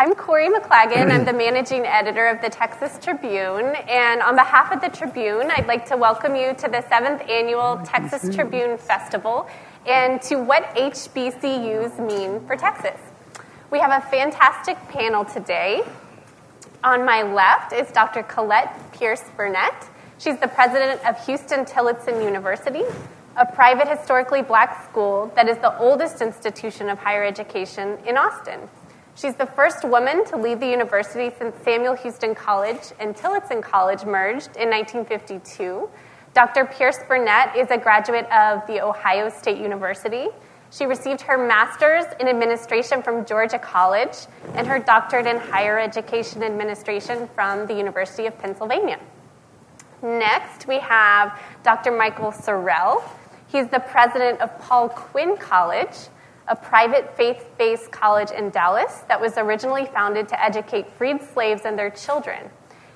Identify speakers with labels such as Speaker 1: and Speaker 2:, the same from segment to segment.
Speaker 1: I'm Corrie MacLaggan. I'm the managing editor of the Texas Tribune. And on behalf of the Tribune, I'd like to welcome you to the seventh annual Texas Tribune Festival and to what HBCUs mean for Texas. We have a fantastic panel today. On my left is Dr. Colette Pierce Burnette. She's the president of Huston Tillotson University, a private historically black school that is the oldest institution of higher education in Austin. She's the first woman to lead the university since Samuel Huston College and Tillotson College merged in 1952. Dr. Pierce Burnette is a graduate of The Ohio State University. She received her master's in administration from Georgia College and her doctorate in higher education administration from the University of Pennsylvania. Next, we have Dr. Michael Sorrell. He's the president of Paul Quinn College a private faith based college in Dallas that was originally founded to educate freed slaves and their children.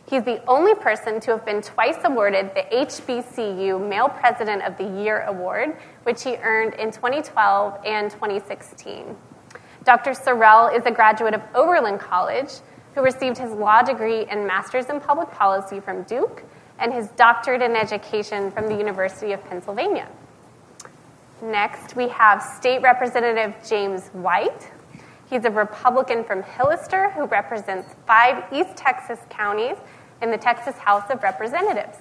Speaker 1: He's the only person to have been twice awarded the HBCU Male President of the Year Award, which he earned in 2012 and 2016. Dr. Sorrell is a graduate of Oberlin College who received his law degree and master's in public policy from Duke and his doctorate in education from the University of Pennsylvania. Next, we have State Representative James White. He's a Republican from Hillister who represents five East Texas counties in the Texas House of Representatives.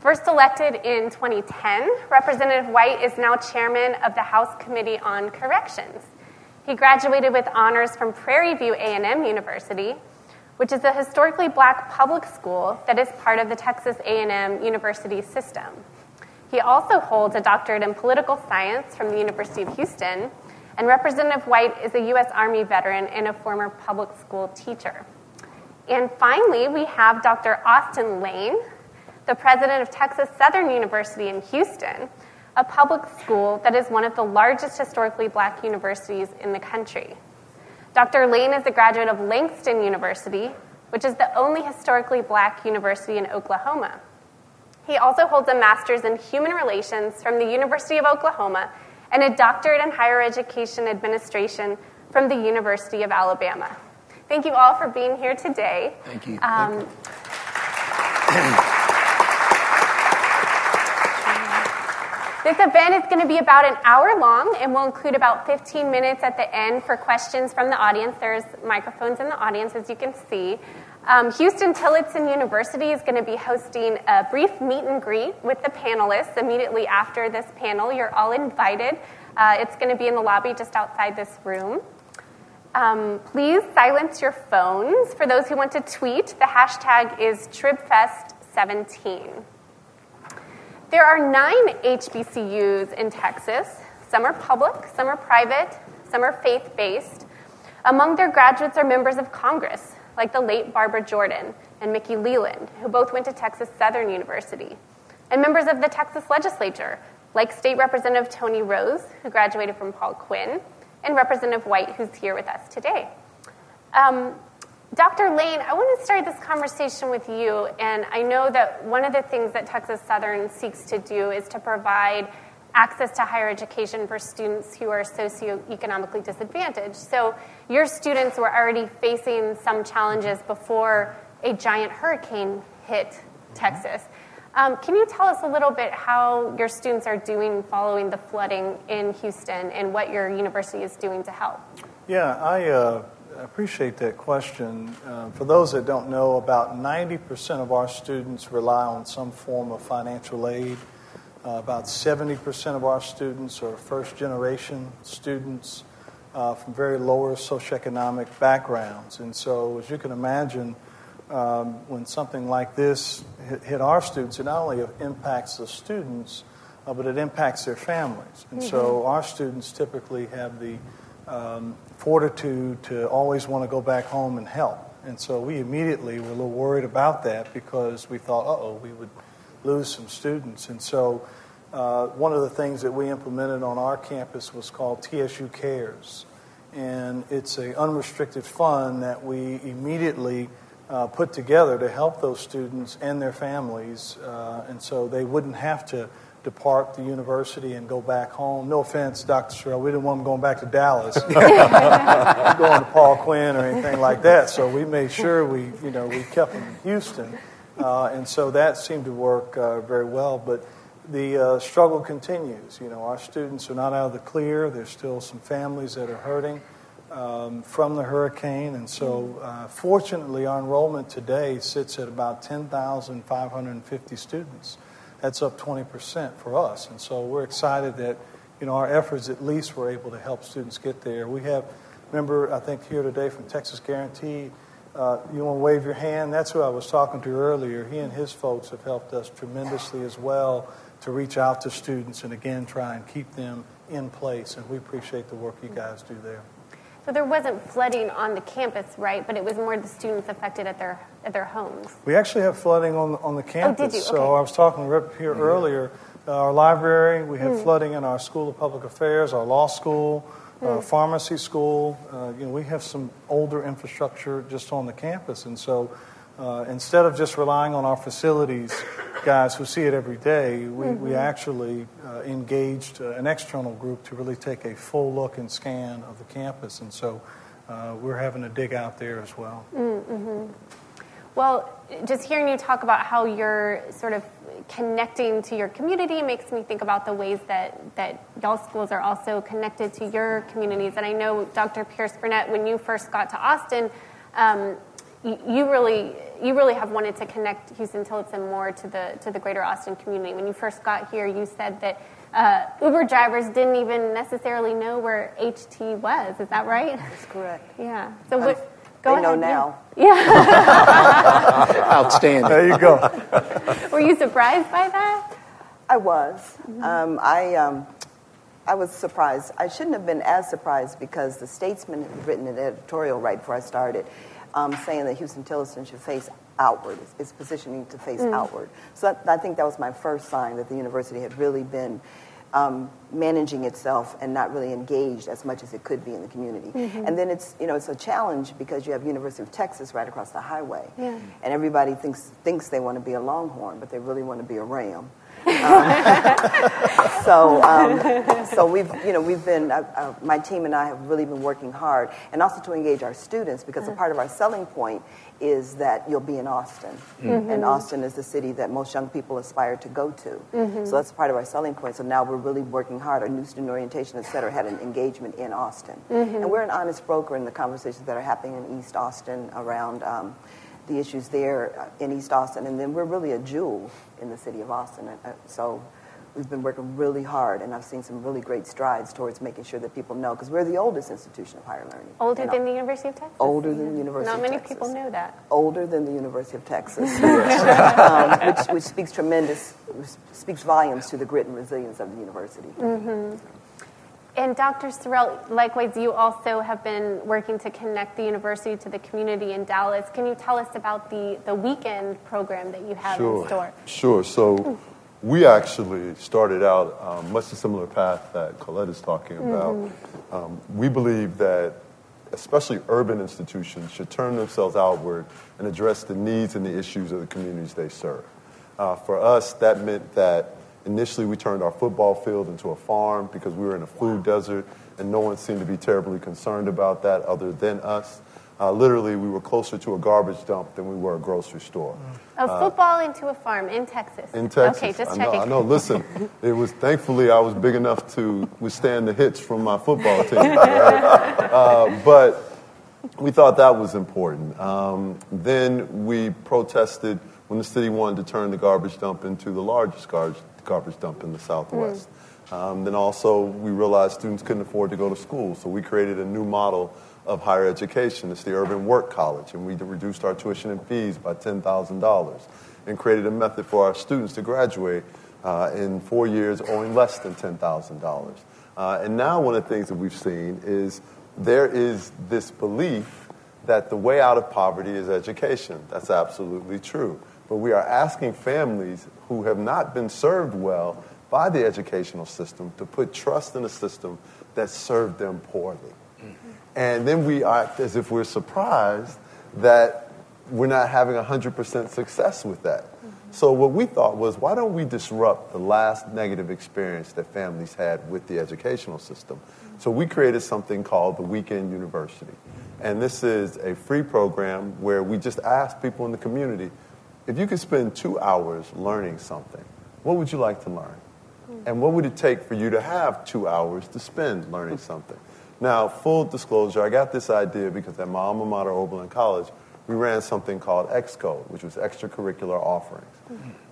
Speaker 1: First elected in 2010, Representative White is now chairman of the House Committee on Corrections. He graduated with honors from Prairie View A&M University, which is a historically black public school that is part of the Texas A&M University system. He also holds a doctorate in political science from the University of Houston, and Representative White is a U.S. Army veteran and a former public school teacher. And finally, we have Dr. Austin Lane, the president of Texas Southern University in Houston, a public school that is one of the largest historically black universities in the country. Dr. Lane is a graduate of Langston University, which is the only historically black university in Oklahoma. He also holds a master's in human relations from the University of Oklahoma and a doctorate in higher education administration from the University of Alabama. Thank you all for being here today.
Speaker 2: Thank you. Um,
Speaker 1: Thank you. This event is going to be about an hour long and will include about 15 minutes at the end for questions from the audience. There's microphones in the audience, as you can see. Um, Huston Tillotson University is going to be hosting a brief meet and greet with the panelists immediately after this panel. You're all invited. Uh, it's going to be in the lobby just outside this room. Um, please silence your phones. For those who want to tweet, the hashtag is TribFest17. There are nine HBCUs in Texas. Some are public, some are private, some are faith based. Among their graduates are members of Congress, like the late Barbara Jordan and Mickey Leland, who both went to Texas Southern University, and members of the Texas legislature, like State Representative Tony Rose, who graduated from Paul Quinn, and Representative White, who's here with us today. Um, Dr. Lane, I want to start this conversation with you, and I know that one of the things that Texas Southern seeks to do is to provide access to higher education for students who are socioeconomically disadvantaged. So your students were already facing some challenges before a giant hurricane hit Texas. Um, can you tell us a little bit how your students are doing following the flooding in Houston and what your university is doing to help?
Speaker 2: Yeah, I uh, appreciate that question. Uh, for those that don't know, about 90% of our students rely on some form of financial aid. Uh, about 70% of our students are first generation students uh, from very lower socioeconomic backgrounds. And so, as you can imagine, um, when something like this hit, hit, our students, it not only impacts the students, uh, but it impacts their families. And mm-hmm. so, our students typically have the um, fortitude to always want to go back home and help. And so, we immediately were a little worried about that because we thought, oh, we would lose some students. And so, uh, one of the things that we implemented on our campus was called TSU Cares. And it's an unrestricted fund that we immediately uh, put together to help those students and their families. Uh, and so they wouldn't have to depart the university and go back home. No offense, Dr. Sorrell, we didn't want them going back to Dallas, going to Paul Quinn or anything like that. So we made sure we, you know, we kept them in Houston, and so that seemed to work uh, very well. But the uh, struggle continues. You know, our students are not out of the clear. There's still some families that are hurting um, from the hurricane, and so uh, fortunately, our enrollment today sits at about 10,550 students that's up 20% for us. And so we're excited that, you know, our efforts at least were able to help students get there. We have, remember, I think here today from Texas Guarantee, uh, you want to wave your hand? That's who I was talking to earlier. He and his folks have helped us tremendously as well to reach out to students and again try and keep them in place. And we appreciate the work you guys do there.
Speaker 1: So there wasn't flooding on the campus, right? But it was more the students affected at their at their homes.
Speaker 2: We actually have flooding on on the campus.
Speaker 1: Oh, did you? Okay.
Speaker 2: So I was talking right here mm-hmm. earlier. Uh, our library, we had mm. flooding in our School of Public Affairs, our law school, mm. our pharmacy school. Uh, you know, we have some older infrastructure just on the campus, and so uh, instead of just relying on our facilities guys who see it every day, we, mm-hmm. we actually uh, engaged uh, an external group to really take a full look and scan of the campus. And so uh, we're having to dig out there as well.
Speaker 1: Mm-hmm. Well, just hearing you talk about how you're sort of connecting to your community makes me think about the ways that, that y'all schools are also connected to your communities. And I know, Dr. Pierce Burnette, when you first got to Austin, um, you, you really you really have wanted to connect Huston Tillotson more to the to the greater Austin community. When you first got here, you said that uh, Uber drivers didn't even necessarily know where HT was. Is that right?
Speaker 3: That's correct.
Speaker 1: Yeah. So what? Go
Speaker 3: they
Speaker 1: ahead.
Speaker 3: know now.
Speaker 1: Yeah.
Speaker 4: Outstanding.
Speaker 2: There you go.
Speaker 1: Were you surprised by that?
Speaker 3: I was. Mm-hmm. Um, I. Um, I was surprised. I shouldn't have been as surprised because the Statesman had written an editorial right before I started um, saying that Huston Tillotson should face outward, is positioning to face mm. outward. So that, I think that was my first sign that the university had really been um, managing itself and not really engaged as much as it could be in the community. Mm-hmm. And then it's you know it's a challenge because you have University of Texas right across the highway,
Speaker 1: yeah.
Speaker 3: and everybody thinks thinks they want to be a Longhorn, but they really want to be a Ram. Um, so, um, so we've, you know, we've been, uh, uh, my team and I have really been working hard, and also to engage our students because a part of our selling point is that you'll be in Austin, mm-hmm. and Austin is the city that most young people aspire to go to. Mm-hmm. So that's part of our selling point. So now we're really working hard. Our new student orientation, et cetera, had an engagement in Austin, mm-hmm. and we're an honest broker in the conversations that are happening in East Austin around. Um, the issues there uh, in East Austin, and then we're really a jewel in the city of Austin. Uh, so we've been working really hard, and I've seen some really great strides towards making sure that people know, because we're the oldest institution of higher learning.
Speaker 1: Older than the University of Texas?
Speaker 3: Older than the University
Speaker 1: Not
Speaker 3: of
Speaker 1: many
Speaker 3: Texas.
Speaker 1: people know that.
Speaker 3: Older than the University of Texas, um, which, which, speaks tremendous, speaks volumes to the grit and resilience of the university.
Speaker 1: Mm-hmm. And Dr. Sorrell, likewise, you also have been working to connect the university to the community in Dallas. Can you tell us about the, the weekend program that you have
Speaker 5: sure.
Speaker 1: in store?
Speaker 5: Sure. So we actually started out um, much a similar path that Colette is talking about. Mm-hmm. Um, we believe that especially urban institutions should turn themselves outward and address the needs and the issues of the communities they serve. Uh, for us, that meant that Initially, we turned our football field into a farm because we were in a food desert, and no one seemed to be terribly concerned about that other than us. Uh, literally, we were closer to a garbage dump than we were a grocery store.
Speaker 1: A uh, football into a farm in Texas.
Speaker 5: In Texas.
Speaker 1: Okay, just
Speaker 5: I
Speaker 1: checking.
Speaker 5: Know, I know. Listen, it was thankfully I was big enough to withstand the hits from my football team. Right? Uh, but we thought that was important. Um, then we protested when the city wanted to turn the garbage dump into the largest garbage garbage dump in the Southwest. Mm. Um, then also, we realized students couldn't afford to go to school, so we created a new model of higher education. It's the Urban Work College, and we reduced our tuition and fees by $10,000 and created a method for our students to graduate uh, in four years owing less than $10,000. Uh, and now, one of the things that we've seen is there is this belief that the way out of poverty is education. That's absolutely true. But we are asking families who have not been served well by the educational system to put trust in a system that served them poorly. Mm-hmm. And then we act as if we're surprised that we're not having 100% success with that. Mm-hmm. So what we thought was, why don't we disrupt the last negative experience that families had with the educational system? So we created something called the Weekend University. And this is a free program where we just ask people in the community, if you could spend two hours learning something, what would you like to learn? And what would it take for you to have two hours to spend learning something? Now, full disclosure, I got this idea because at my alma mater, Oberlin College, we ran something called XCode, which was extracurricular offerings.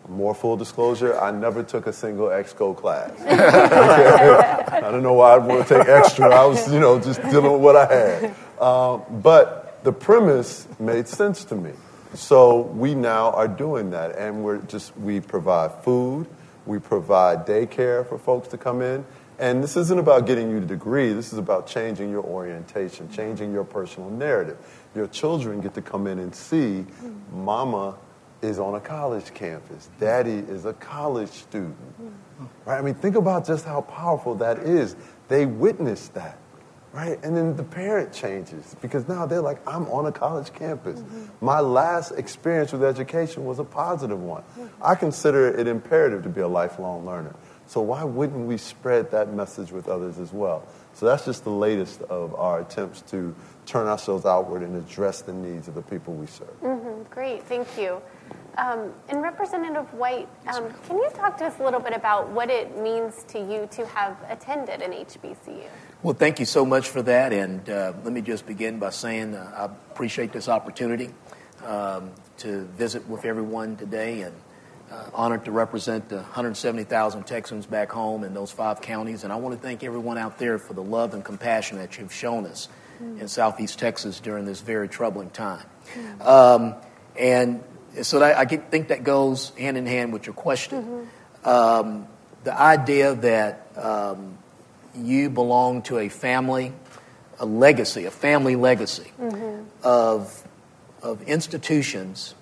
Speaker 5: More full disclosure, I never took a single XCode class. I don't know why I'd want to take extra. I was, you know, just dealing with what I had. Um, but the premise made sense to me. So we now are doing that, and we're just we provide food, we provide daycare for folks to come in, and this isn't about getting you a degree. This is about changing your orientation, changing your personal narrative. Your children get to come in and see, Mama is on a college campus. Daddy is a college student. Hmm. Right? I mean, think about just how powerful that is. They witnessed that. Right? And then the parent changes because now they're like, I'm on a college campus. Mm-hmm. My last experience with education was a positive one. I consider it imperative to be a lifelong learner. So why wouldn't we spread that message with others as well? So that's just the latest of our attempts to turn ourselves outward and address the needs of the people we serve.
Speaker 1: Mm-hmm. Great, thank you. Um, and Representative White, um, can you talk to us a little bit about what it means to you to have attended an HBCU?
Speaker 4: Well, thank you so much for that. And uh, let me just begin by saying uh, I appreciate this opportunity um, to visit with everyone today and uh, honored to represent the 170,000 Texans back home in those five counties. And I want to thank everyone out there for the love and compassion that you've shown us mm. in Southeast Texas during this very troubling time. Mm. Um, and so that, I think that goes hand in hand with your question. Mm-hmm. Um, the idea that um, you belong to a family, a legacy, a family legacy mm-hmm. of, of institutions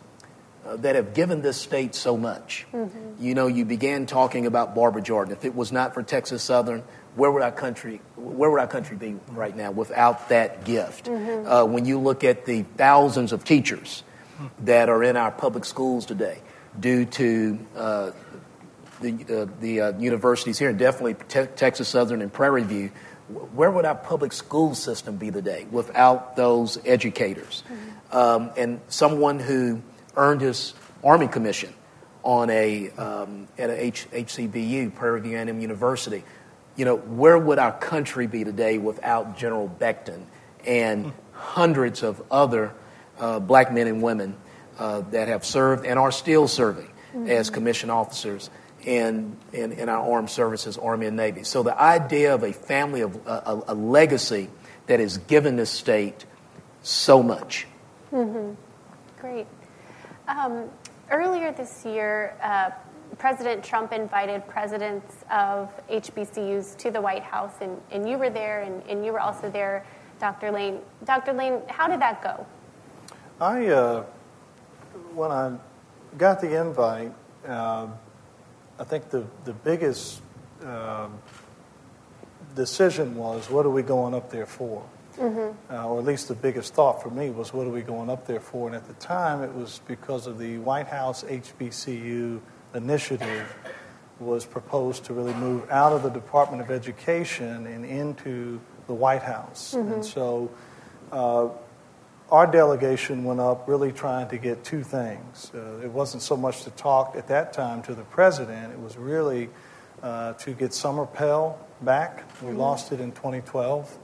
Speaker 4: uh, that have given this state so much. Mm-hmm. You know, you began talking about Barbara Jordan. If it was not for Texas Southern, where would our country where would our country be right now without that gift? Mm-hmm. Uh, when you look at the thousands of teachers that are in our public schools today due to uh, the, uh, the uh, universities here, and definitely te- Texas Southern and Prairie View, where would our public school system be today without those educators? Mm-hmm. Um, and someone who earned his Army commission on a, um, at a H- HCBU, Prairie View A&M University, you know, where would our country be today without General Becton and mm-hmm. hundreds of other uh, black men and women uh, that have served and are still serving mm-hmm. as commissioned officers in, in, in, our armed services, Army and Navy. So the idea of a family, of a, a legacy that has given this state so much.
Speaker 1: Mm-hmm. Great. Um, earlier this year, uh, President Trump invited presidents of HBCUs to the White House, and, and you were there, and, and you were also there, Dr. Lane. Dr. Lane, how did that go?
Speaker 2: I, uh, when I got the invite, uh, I think the, the biggest uh, decision was what are we going up there for? Mm-hmm. Uh, or at least the biggest thought for me was what are we going up there for? And at the time, it was because of the White House HBCU initiative was proposed to really move out of the Department of Education and into the White House. Mm-hmm. And so uh, our delegation went up really trying to get two things. Uh, it wasn't so much to talk at that time to the president, it was really uh, to get Summer Pell back. We mm-hmm. lost it in 2012.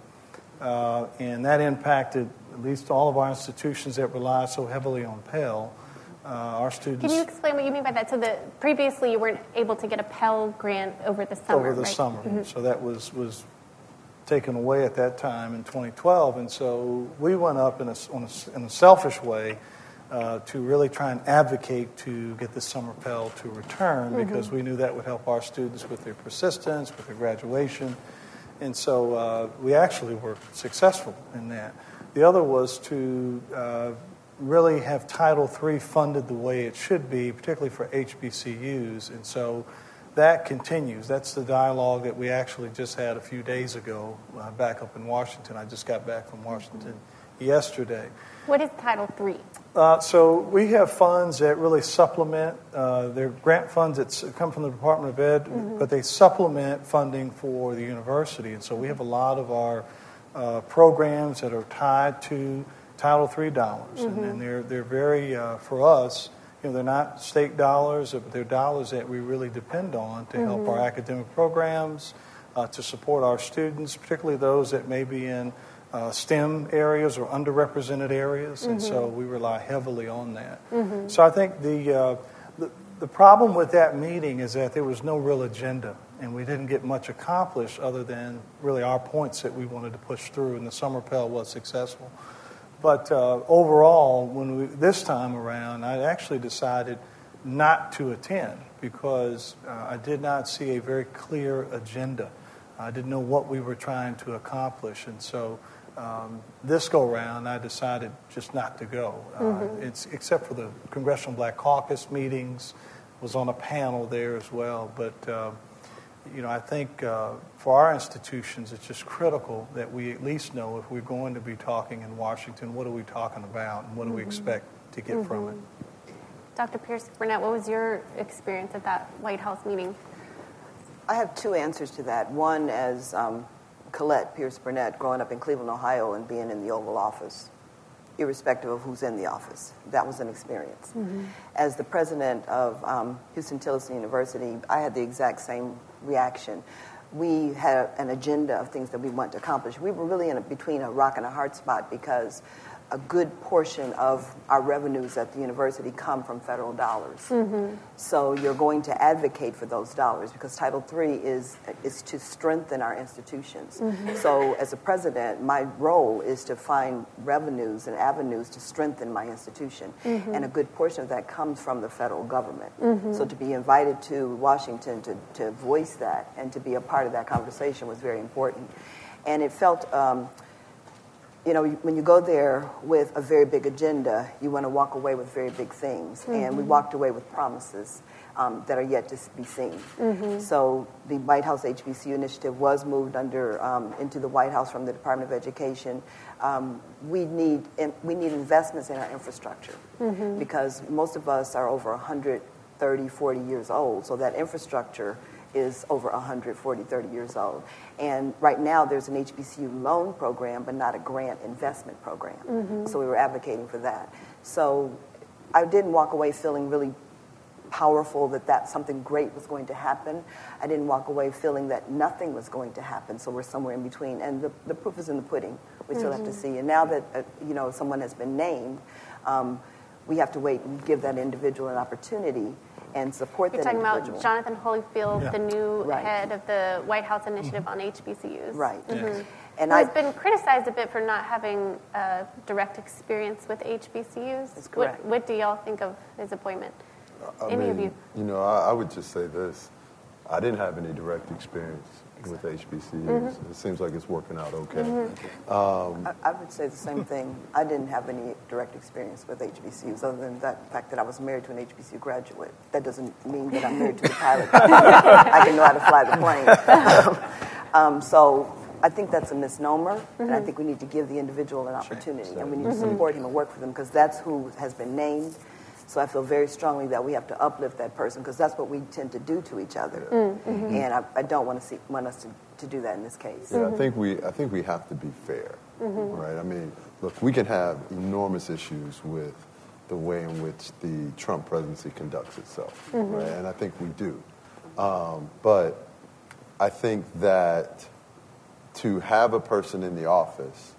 Speaker 2: Uh, and that impacted at least all of our institutions that rely so heavily on Pell. Uh, our students.
Speaker 1: Can you explain what you mean by that? So that previously you weren't able to get a Pell grant over the summer.
Speaker 2: Over the
Speaker 1: right?
Speaker 2: summer. Mm-hmm. So that was was taken away at that time in 2012. And so we went up in a, a in a selfish way uh, to really try and advocate to get the summer Pell to return mm-hmm. because we knew that would help our students with their persistence, with their graduation. And so uh, we actually were successful in that. The other was to uh, really have Title III funded the way it should be, particularly for HBCUs. And so that continues. That's the dialogue that we actually just had a few days ago uh, back up in Washington. I just got back from Washington yesterday.
Speaker 1: What is Title III?
Speaker 2: Uh, so we have funds that really supplement. Uh, they're grant funds that come from the Department of Ed, mm-hmm. but they supplement funding for the university. And so we have a lot of our uh, programs that are tied to Title III dollars, mm-hmm. and, and, they're they're very uh, for us. You know, they're not state dollars, but they're dollars that we really depend on to mm-hmm. help our academic programs, uh, to support our students, particularly those that may be in uh, STEM areas or underrepresented areas, and so mm-hmm. we rely heavily on that. Mm-hmm. So I think the, uh, the, the problem with that meeting is that there was no real agenda, and we didn't get much accomplished other than really our points that we wanted to push through, and the summer Pell was successful. But uh, overall, when we, this time around, I actually decided not to attend because uh, I did not see a very clear agenda. I didn't know what we were trying to accomplish, and so um, this go round, I decided just not to go. Uh, mm-hmm. It's except for the Congressional Black Caucus meetings, was on a panel there as well. But uh, you know, I think uh, for our institutions, it's just critical that we at least know if we're going to be talking in Washington, what are we talking about, and what do we mm-hmm. expect to get mm-hmm. from it.
Speaker 1: Dr. Pierce Burnette, what was your experience at that White House meeting?
Speaker 3: I have two answers to that. One, as um, Colette Pierce Burnette growing up in Cleveland, Ohio, and being in the Oval Office, irrespective of who's in the office. That was an experience. Mm-hmm. As the president of um, Huston Tillotson University, I had the exact same reaction. We had an agenda of things that we want to accomplish. We were really in a, between a rock and a hard spot because a good portion of our revenues at the university come from federal dollars. Mm-hmm. So you're going to advocate for those dollars because Title III is, is to strengthen our institutions. Mm-hmm. So as a president, my role is to find revenues and avenues to strengthen my institution. Mm-hmm. And a good portion of that comes from the federal government. Mm-hmm. So to be invited to Washington to, to voice that and to be a part of that conversation was very important. And it felt... Um, you know, when you go there with a very big agenda, you want to walk away with very big things. Mm-hmm. And we walked away with promises um, that are yet to be seen. Mm-hmm. So the White House HBCU initiative was moved under um, into the White House from the Department of Education. Um, we need we need investments in our infrastructure mm-hmm. because most of us are over 130, 40 years old. So that infrastructure is over 140, 30 years old. And right now there's an HBCU loan program, but not a grant investment program. Mm-hmm. So we were advocating for that. So I didn't walk away feeling really powerful that that something great was going to happen. I didn't walk away feeling that nothing was going to happen. So we're somewhere in between. And the, the proof is in the pudding. We still mm-hmm. have to mm-hmm. see. And now that uh, you know someone has been named, um, we have to wait and give that individual an opportunity and support
Speaker 1: You're
Speaker 3: that
Speaker 1: talking
Speaker 3: individual.
Speaker 1: about Johnathan Holifield,
Speaker 2: yeah.
Speaker 1: the new
Speaker 3: right.
Speaker 1: head of the White House Initiative mm-hmm. on HBCUs.
Speaker 3: Right.
Speaker 1: Mm-hmm. Yes. And I've been criticized a bit for not having a direct experience with HBCUs.
Speaker 3: That's correct.
Speaker 1: What, what do y'all think of his appointment?
Speaker 5: I
Speaker 1: Any
Speaker 5: mean,
Speaker 1: of you?
Speaker 5: You know, I, I would just say this. I didn't have any direct experience with HBCUs. Mm-hmm. It seems like it's working out okay. Mm-hmm.
Speaker 3: Um, I, I, would say the same thing. I didn't have any direct experience with HBCUs other than that fact that I was married to an HBCU graduate. That doesn't mean that I'm married to the pilot. I didn't know how to fly the plane. um, so I think that's a misnomer, mm-hmm. and I mm-hmm. think we need to give the individual an opportunity, and we need to mm-hmm. support him and work for them because that's who has been named so I feel very strongly that we have to uplift that person because that's what we tend to do to each other. Mm-hmm. And I, I, don't want to see want us to, to do that in this case.
Speaker 5: Yeah, mm-hmm. I think we I think we have to be fair, mm-hmm. right? I mean, look, we can have enormous issues with the way in which the Trump presidency conducts itself, mm-hmm. right? And I think we do. Um, but I think that to have a person in the office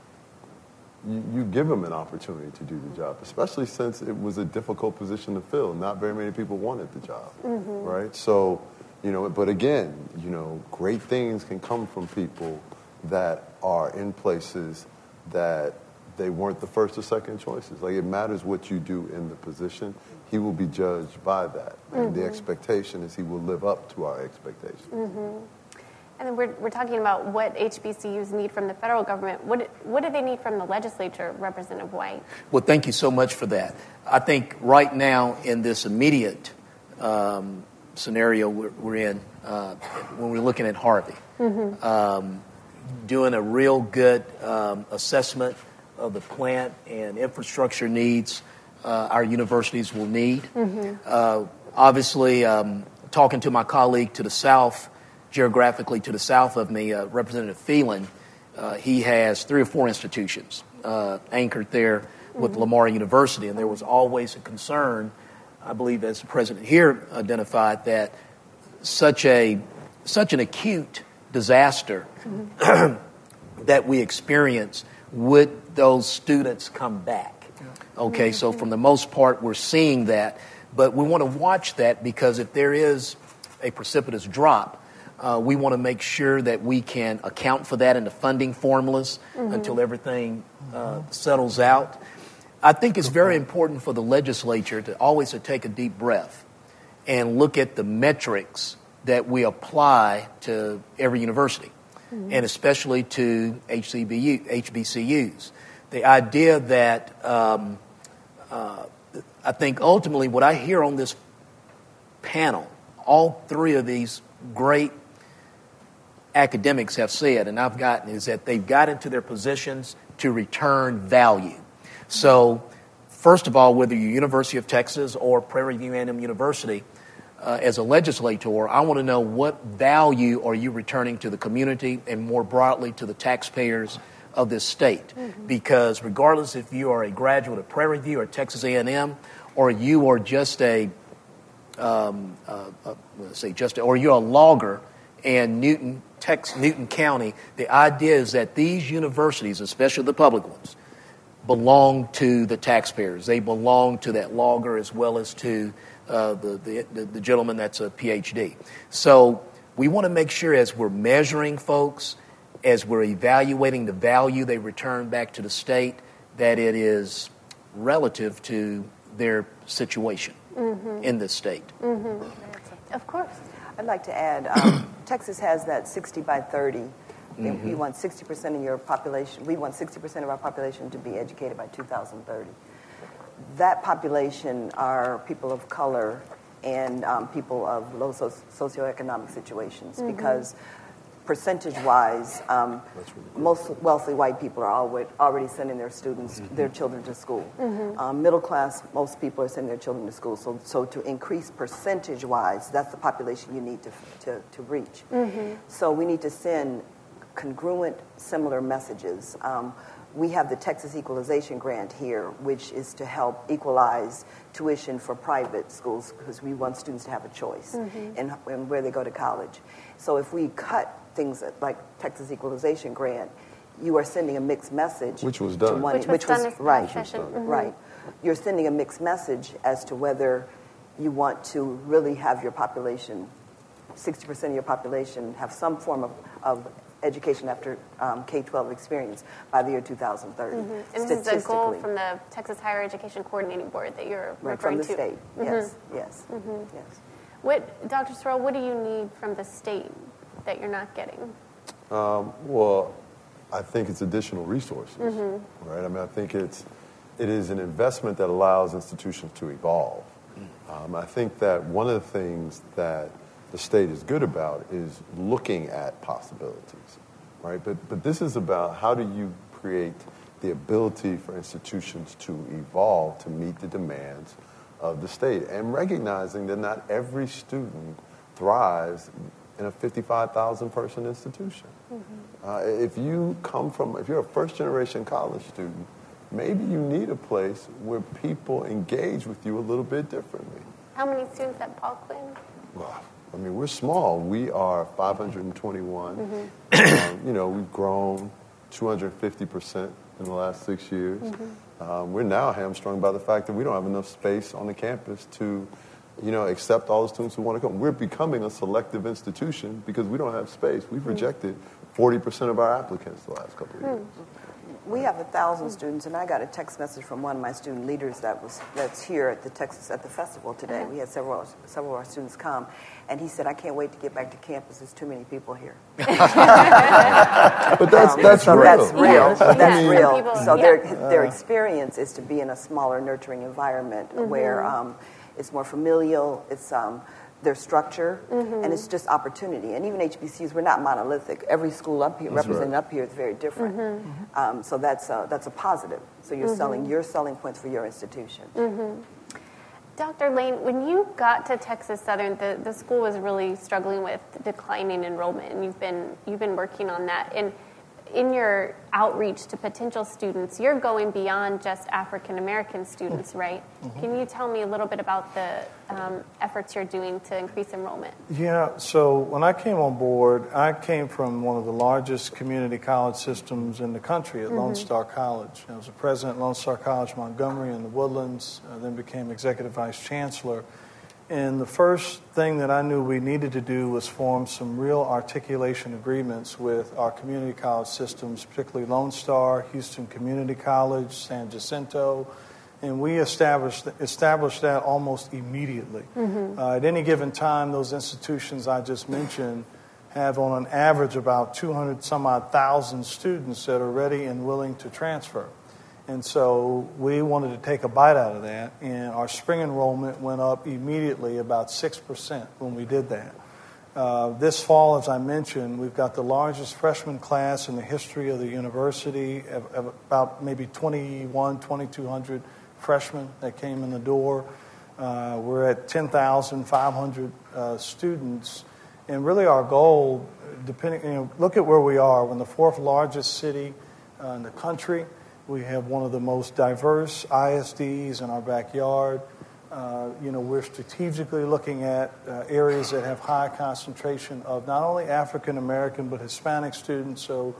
Speaker 5: you, you, give them an opportunity to do the job, especially since it was a difficult position to fill. Not very many people wanted the job, mm-hmm. right? So, you know, but again, you know, great things can come from people that are in places that they weren't the first or second choices. Like it matters what you do in the position. He will be judged by that. Mm-hmm. And the mm-hmm. expectation is he will live up to our expectations. Mm-hmm.
Speaker 1: And then we're, we're talking about what HBCUs need from the federal government. What, what do they need from the legislature, Representative White?
Speaker 4: Well, thank you so much for that. I think right now, in this immediate um, scenario we're, we're in, uh, when we're looking at Harvey, mm-hmm. um, doing a real good um, assessment of the plant and infrastructure needs uh, our universities will need. Uh, obviously, um, talking to my colleague to the south, geographically to the south of me, uh, Representative Phelan, uh, he has three or four institutions uh, anchored there with Lamar University, and there was always a concern, I believe, as the president here identified, that such a such an acute disaster that we experience, would those students come back? Okay, so from the most part, we're seeing that, but we want to watch that because if there is a precipitous drop, uh, we want to make sure that we can account for that in the funding formulas until everything uh, settles out. I think it's very important for the legislature to always to take a deep breath and look at the metrics that we apply to every university, and especially to HCBU, HBCUs. The idea that um, uh, I think ultimately what I hear on this panel, all three of these great academics have said, and I've gotten, is that they've got into their positions to return value. So, first of all, whether you're University of Texas or Prairie View A&M University, uh, as a legislator, I want to know what value are you returning to the community and more broadly to the taxpayers of this state. Because regardless if you are a graduate of Prairie View or Texas A&M, or you are just a um, uh, uh, let's say just a, or you're a logger in Newton, Tex, Newton County, the idea is that these universities, especially the public ones, belong to the taxpayers. They belong to that logger as well as to uh, the, the, the gentleman that's a PhD. So we want to make sure as we're measuring folks, as we're evaluating the value they return back to the state, that it is relative to their situation in this state.
Speaker 1: Of course.
Speaker 3: I'd like to add, um, Texas has that 60 by 30. They- We want 60% of your population, we want 60% of our population to be educated by 2030. That population are people of color and um, people of low soc- socioeconomic situations because percentage-wise, um, most wealthy white people are already sending their students, their children to school. Um, middle class, most people are sending their children to school. So, so to increase percentage-wise, that's the population you need to, to, to reach. So we need to send congruent, similar messages. Um, we have the Texas Equalization Grant here, which is to help equalize tuition for private schools because we want students to have a choice in, in where they go to college. So if we cut things that- like Texas Equalization Grant, you are sending a mixed message.
Speaker 5: Which was
Speaker 3: to
Speaker 5: done.
Speaker 3: one-
Speaker 1: Which was done this
Speaker 3: right,
Speaker 1: past session. Mhm.
Speaker 3: right. You're sending a mixed message as to whether you want to really have your population, 60% of your population, have some form of, of education after um, K-12 experience by the year 2030.
Speaker 1: And this is a goal from the Texas Higher Education Coordinating Board that you're
Speaker 3: Right,
Speaker 1: referring
Speaker 3: from the
Speaker 1: to.
Speaker 3: state. Yes, yes, yes.
Speaker 1: What, Dr. Sorrell, what do you need from the state that you're not getting?
Speaker 5: Um, well, I think it's additional resources,
Speaker 1: Mm-hmm.
Speaker 5: right? I mean, I think it's it is an investment that allows institutions to evolve. Um, I think that one of the things that the state is good about is looking at possibilities, right? But but this is about how do you create the ability for institutions to evolve to meet the demands of the state and recognizing that not every student thrives in a 55,000 person institution. Uh, if you come from, if you're a first generation college student, maybe you need a place where people engage with you a little bit differently.
Speaker 1: How many students at Paul Quinn?
Speaker 5: Well, I mean, we're small. We are 521.
Speaker 1: Mm-hmm.
Speaker 5: Um, you know, we've grown 250% in the last six years.
Speaker 1: Mm-hmm.
Speaker 5: Um, we're now hamstrung by the fact that we don't have enough space on the campus to, you know, accept all the students who want to come. We're becoming a selective institution because we don't have space. We've
Speaker 1: Mm-hmm.
Speaker 5: rejected 40% of our applicants the last couple of years.
Speaker 3: We have a thousand students, and I got a text message from one of my student leaders that was that's here at the Texas at the festival today. We had several several of our students come, and he said, "I can't wait to get back to campus. There's too many people here."
Speaker 5: But that's, that's
Speaker 3: so
Speaker 5: real.
Speaker 3: That's real.
Speaker 1: Yeah,
Speaker 3: That's
Speaker 1: yeah,
Speaker 3: real.
Speaker 1: people-
Speaker 3: so
Speaker 1: yeah.
Speaker 3: their their experience is to be in a smaller, nurturing environment where um, it's more familial. It's um, their structure,
Speaker 1: Mm-hmm.
Speaker 3: and it's just opportunity. And even HBCUs, we're not monolithic. Every school up here,
Speaker 5: That's
Speaker 3: represented
Speaker 5: right.
Speaker 3: up here, is very different.
Speaker 1: Mm-hmm.
Speaker 3: Um, so that's a, that's a positive. So you're selling your selling points for your institution.
Speaker 1: Mm-hmm. Dr. Lane, when you got to Texas Southern, the, the school was really struggling with declining enrollment, and you've been you've been working on that. And in your outreach to potential students, you're going beyond just African American students, right? Can you tell me a little bit about the um, efforts you're doing to increase enrollment?
Speaker 2: Yeah, so when I came on board, I came from one of the largest community college systems in the country at Lone Star College. I was the president at Lone Star College Montgomery in the Woodlands, uh, then became executive vice chancellor. And the first thing that I knew we needed to do was form some real articulation agreements with our community college systems, particularly Lone Star, Houston Community College, San Jacinto, and we established established that almost immediately. Uh, at any given time, those institutions I just mentioned have, on an average, about 200 some odd thousand students that are ready and willing to transfer. And so we wanted to take a bite out of that, and our spring enrollment went up immediately about 6% when we did that. Uh, this fall, as I mentioned, we've got the largest freshman class in the history of the university, of, of about maybe 21, 2,200 freshmen that came in the door. Uh, we're at 10,500 uh, students, and really our goal, depending, you know, look at where we are. We're in the fourth largest city uh, in the country. We have one of the most diverse ISDs in our backyard. Uh, you know, we're strategically looking at uh, areas that have high concentration of not only African American but Hispanic students. So,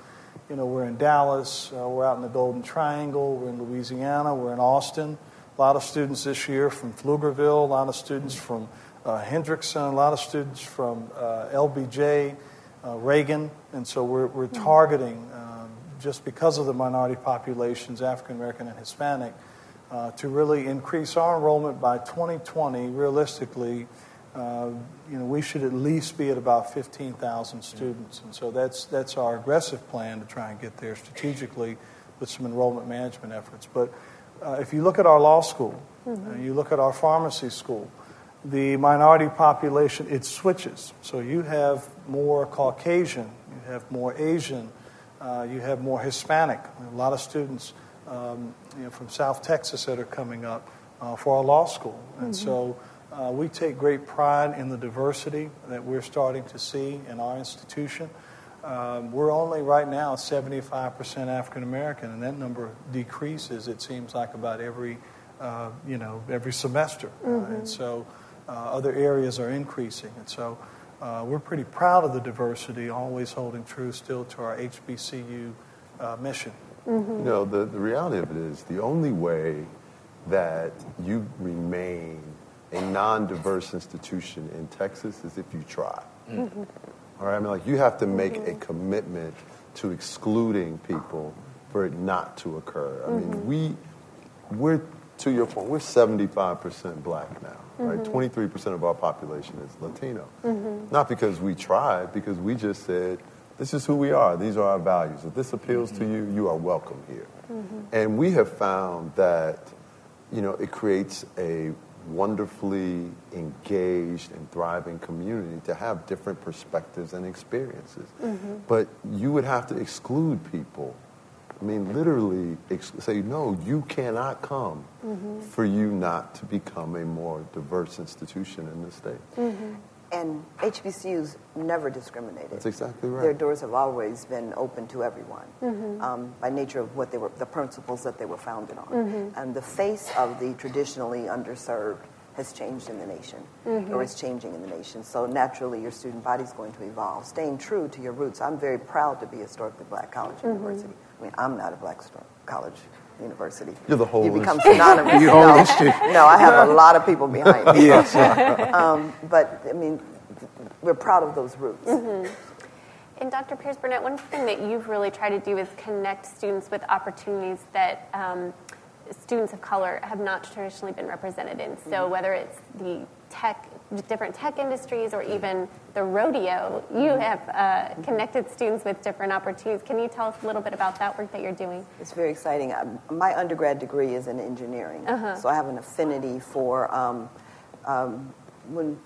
Speaker 2: you know, we're in Dallas, uh, we're out in the Golden Triangle, we're in Louisiana, we're in Austin. A lot of students this year from Pflugerville, a lot of students from uh, Hendrickson, a lot of students from uh, LBJ, uh, Reagan, and so we're, we're targeting just because of the minority populations, African American and Hispanic, uh, to really increase our enrollment by 2020. Realistically, uh, you know, we should at least be at about 15,000 students, and so that's that's our aggressive plan to try and get there strategically with some enrollment management efforts. But uh, if you look at our law school, uh, you look at our pharmacy school, the minority population it switches. So you have more Caucasian, you have more Asian, uh, you have more Hispanic. A lot of students um, you know, from South Texas that are coming up uh, for our law school. And so uh, we take great pride in the diversity that we're starting to see in our institution. Um, we're only right now 75% African American, and that number decreases, it seems like, about every, uh, you know, every semester. Uh, and so uh, other areas are increasing. And so uh, we're pretty proud of the diversity, always holding true still to our HBCU uh, mission.
Speaker 5: You know, the, the reality of it is the only way that you remain a non diverse institution in Texas is if you try. All right? I mean, like, you have to make a commitment to excluding people for it not to occur. I mean, we, we're, to your point, we're 75% black now, right? Mm-hmm. 23% of our population is Latino. Mm-hmm. Not because we tried, because we just said, this is who we are. These are our values. If this appeals to mm-hmm. you, you are welcome here. And we have found that, you know, it creates a wonderfully engaged and thriving community to have different perspectives and experiences. But you would have to exclude people. I mean, literally ex- say, no, you cannot come mm-hmm. for you not to become a more diverse institution in the state. Mm-hmm.
Speaker 3: And HBCUs never discriminated.
Speaker 5: That's exactly right.
Speaker 3: Their doors have always been open to everyone mm-hmm. um, by nature of what they were, the principles that they were founded on. And the face of the traditionally underserved has changed in the nation, or is changing in the nation. So naturally, your student body is going to evolve. Staying true to your roots. I'm very proud to be a historically black college and university. I mean, I'm not a black sto- college university.
Speaker 5: You're the whole
Speaker 3: You become
Speaker 5: institute.
Speaker 3: synonymous.
Speaker 4: You whole
Speaker 3: no,
Speaker 4: institute.
Speaker 3: no, I have a lot of people behind me.
Speaker 4: Yes.
Speaker 3: Um, but I mean, we're proud of those roots.
Speaker 1: And Dr. Pierce Burnette, one thing that you've really tried to do is connect students with opportunities that um, students of color have not traditionally been represented in. So whether it's the tech, different tech industries, or even the rodeo, you have uh, connected students with different opportunities. Can you tell us a little bit about that work that you're doing?
Speaker 3: It's very exciting. Um, My undergrad degree is in engineering, so I have an affinity for um, um, when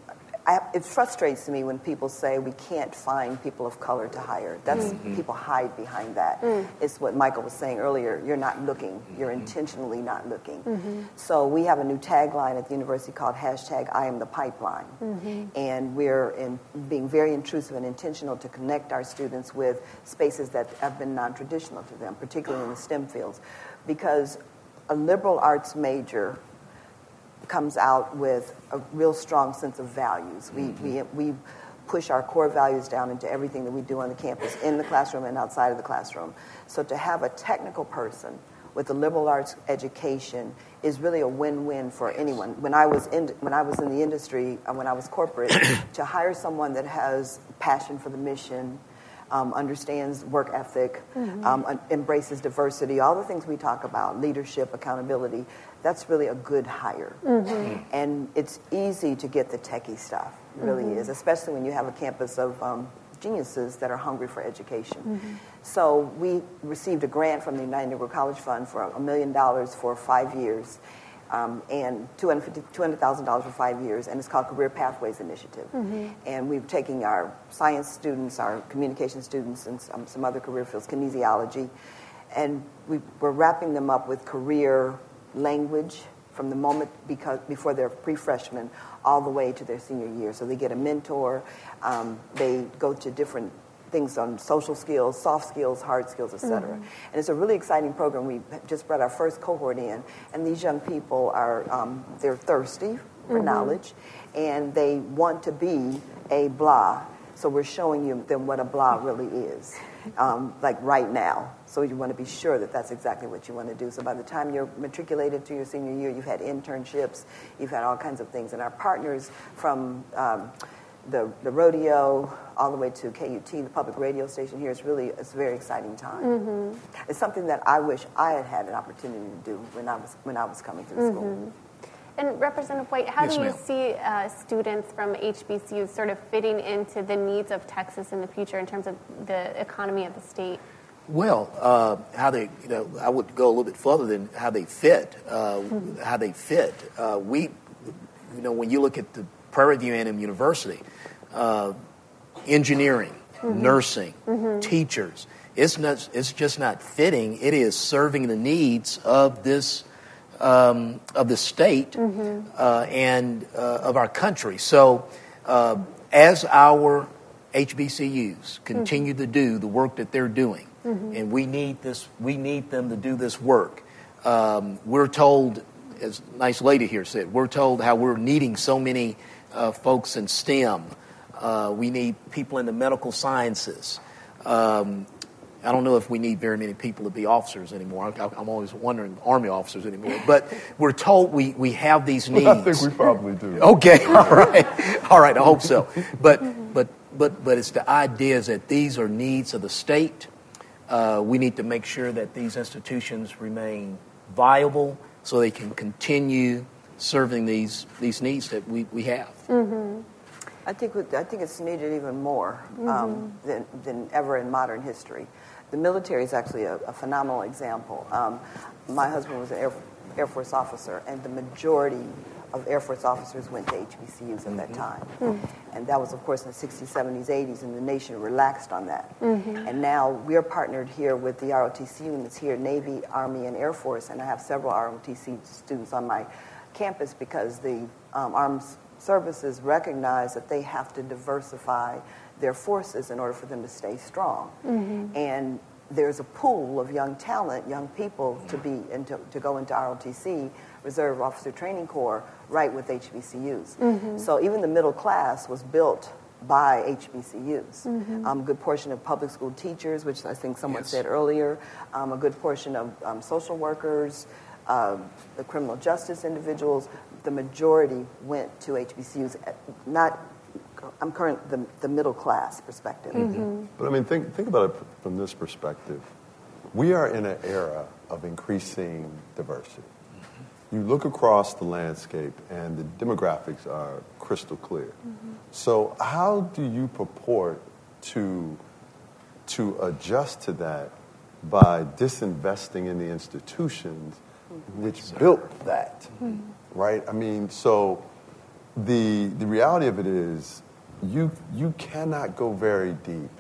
Speaker 3: I, it frustrates me when people say we can't find people of color to hire. That's
Speaker 1: Mm-hmm.
Speaker 3: people hide behind that.
Speaker 1: Mm.
Speaker 3: It's what Michael was saying earlier. You're not looking. You're
Speaker 1: Mm-hmm.
Speaker 3: intentionally not looking. So we have a new tagline at the university called hashtag I am the pipeline,
Speaker 1: Mm-hmm.
Speaker 3: and we're in being very intrusive and intentional to connect our students with spaces that have been non-traditional to them, particularly in the STEM fields, because a liberal arts major comes out with a real strong sense of values. We, we, we push our core values down into everything that we do on the campus, in the classroom and outside of the classroom. So to have a technical person with a liberal arts education is really a win-win for anyone. When I was in, when I was in the industry, uh, when I was corporate, to hire someone that has passion for the mission, um, understands work ethic, um, embraces diversity, all the things we talk about, leadership, accountability, that's really a good hire. And it's easy to get the techie stuff, it really is, especially when you have a campus of um, geniuses that are hungry for education. So we received a grant from the United Negro College Fund for a million dollars for five years. Um, and $250 $200,000 for five years, and it's called Career Pathways Initiative. And we're taking our science students, our communication students, and some, some other career fields, kinesiology, and we, we're wrapping them up with career language from the moment because before they're pre-freshmen all the way to their senior year. So they get a mentor. Um, they go to different things on social skills, soft skills, hard skills, et cetera. And it's a really exciting program. We just brought our first cohort in, and these young people are um, they're thirsty for knowledge, and they want to be a blah. So we're showing you them what a blah really is, um, like right now. So you want to be sure that that's exactly what you want to do. So by the time you're matriculated to your senior year, you've had internships, you've had all kinds of things, and our partners from um, the, the rodeo all the way to KUT, the public radio station here, is really it's a very exciting time. It's something that I wish I had had an opportunity to do when I was when I was coming through school.
Speaker 1: And Representative White, how
Speaker 4: Yes,
Speaker 1: do you
Speaker 4: ma'am.
Speaker 1: see uh, students from HBCUs sort of fitting into the needs of Texas in the future in terms of the economy of the state?
Speaker 4: Well, uh, how they, you know, I would go a little bit further than how they fit. Uh, How they fit. Uh, we, you know, when you look at the Prairie View A&M University, uh, engineering, nursing, teachers, it's not, it's just not fitting. It is serving the needs of this, um, of the state uh, and uh, of our country. So, uh, as our HBCUs continue to do the work that they're doing, and we need this, we need them to do this work. Um, we're told, as a nice lady here said, we're told how we're needing so many uh, folks in STEM. Uh, we need people in the medical sciences. Um, I don't know if we need very many people to be officers anymore. I, I'm always wondering Army officers anymore. But we're told we, we have these needs.
Speaker 5: I think we probably do.
Speaker 4: Okay, all right, all right. I hope so. But but but but it's the ideas that these are needs of the state. Uh, we need to make sure that these institutions remain viable so they can continue serving these these needs that we, we have.
Speaker 3: I think I think it's needed even more um, than, than ever in modern history. The military is actually a, a phenomenal example. Um, my husband was an Air, Air Force officer, and the majority of Air Force officers went to HBCUs at that mm-hmm. time. Mm-hmm. And that was, of course, in the 60s, 70s, 80s, and the nation relaxed on that. Mm-hmm. And now we're partnered here with the ROTC units here, Navy, Army, and Air Force, and I have several ROTC students on my campus because the um, armed services recognize that they have to diversify their forces in order for them to stay strong. And there's a pool of young talent, young people to be into, to go into ROTC, Reserve Officer Training Corps, right with HBCUs. So even the middle class was built by HBCUs. Um, a good portion of public school teachers, which I think someone
Speaker 4: Yes.
Speaker 3: said earlier, um, a good portion of um, social workers, um, the criminal justice individuals, the majority went to HBCUs, uh, not, I'm current, the, the middle class perspective.
Speaker 5: But I mean, think, think about it from this perspective. We are in an era of increasing diversity. You look across the landscape, and the demographics are crystal clear. Mm-hmm. So, how do you purport to, to adjust to that by disinvesting in the institutions mm-hmm. which built that? Mm-hmm. Right? I mean, so the, the reality of it is you, you cannot go very deep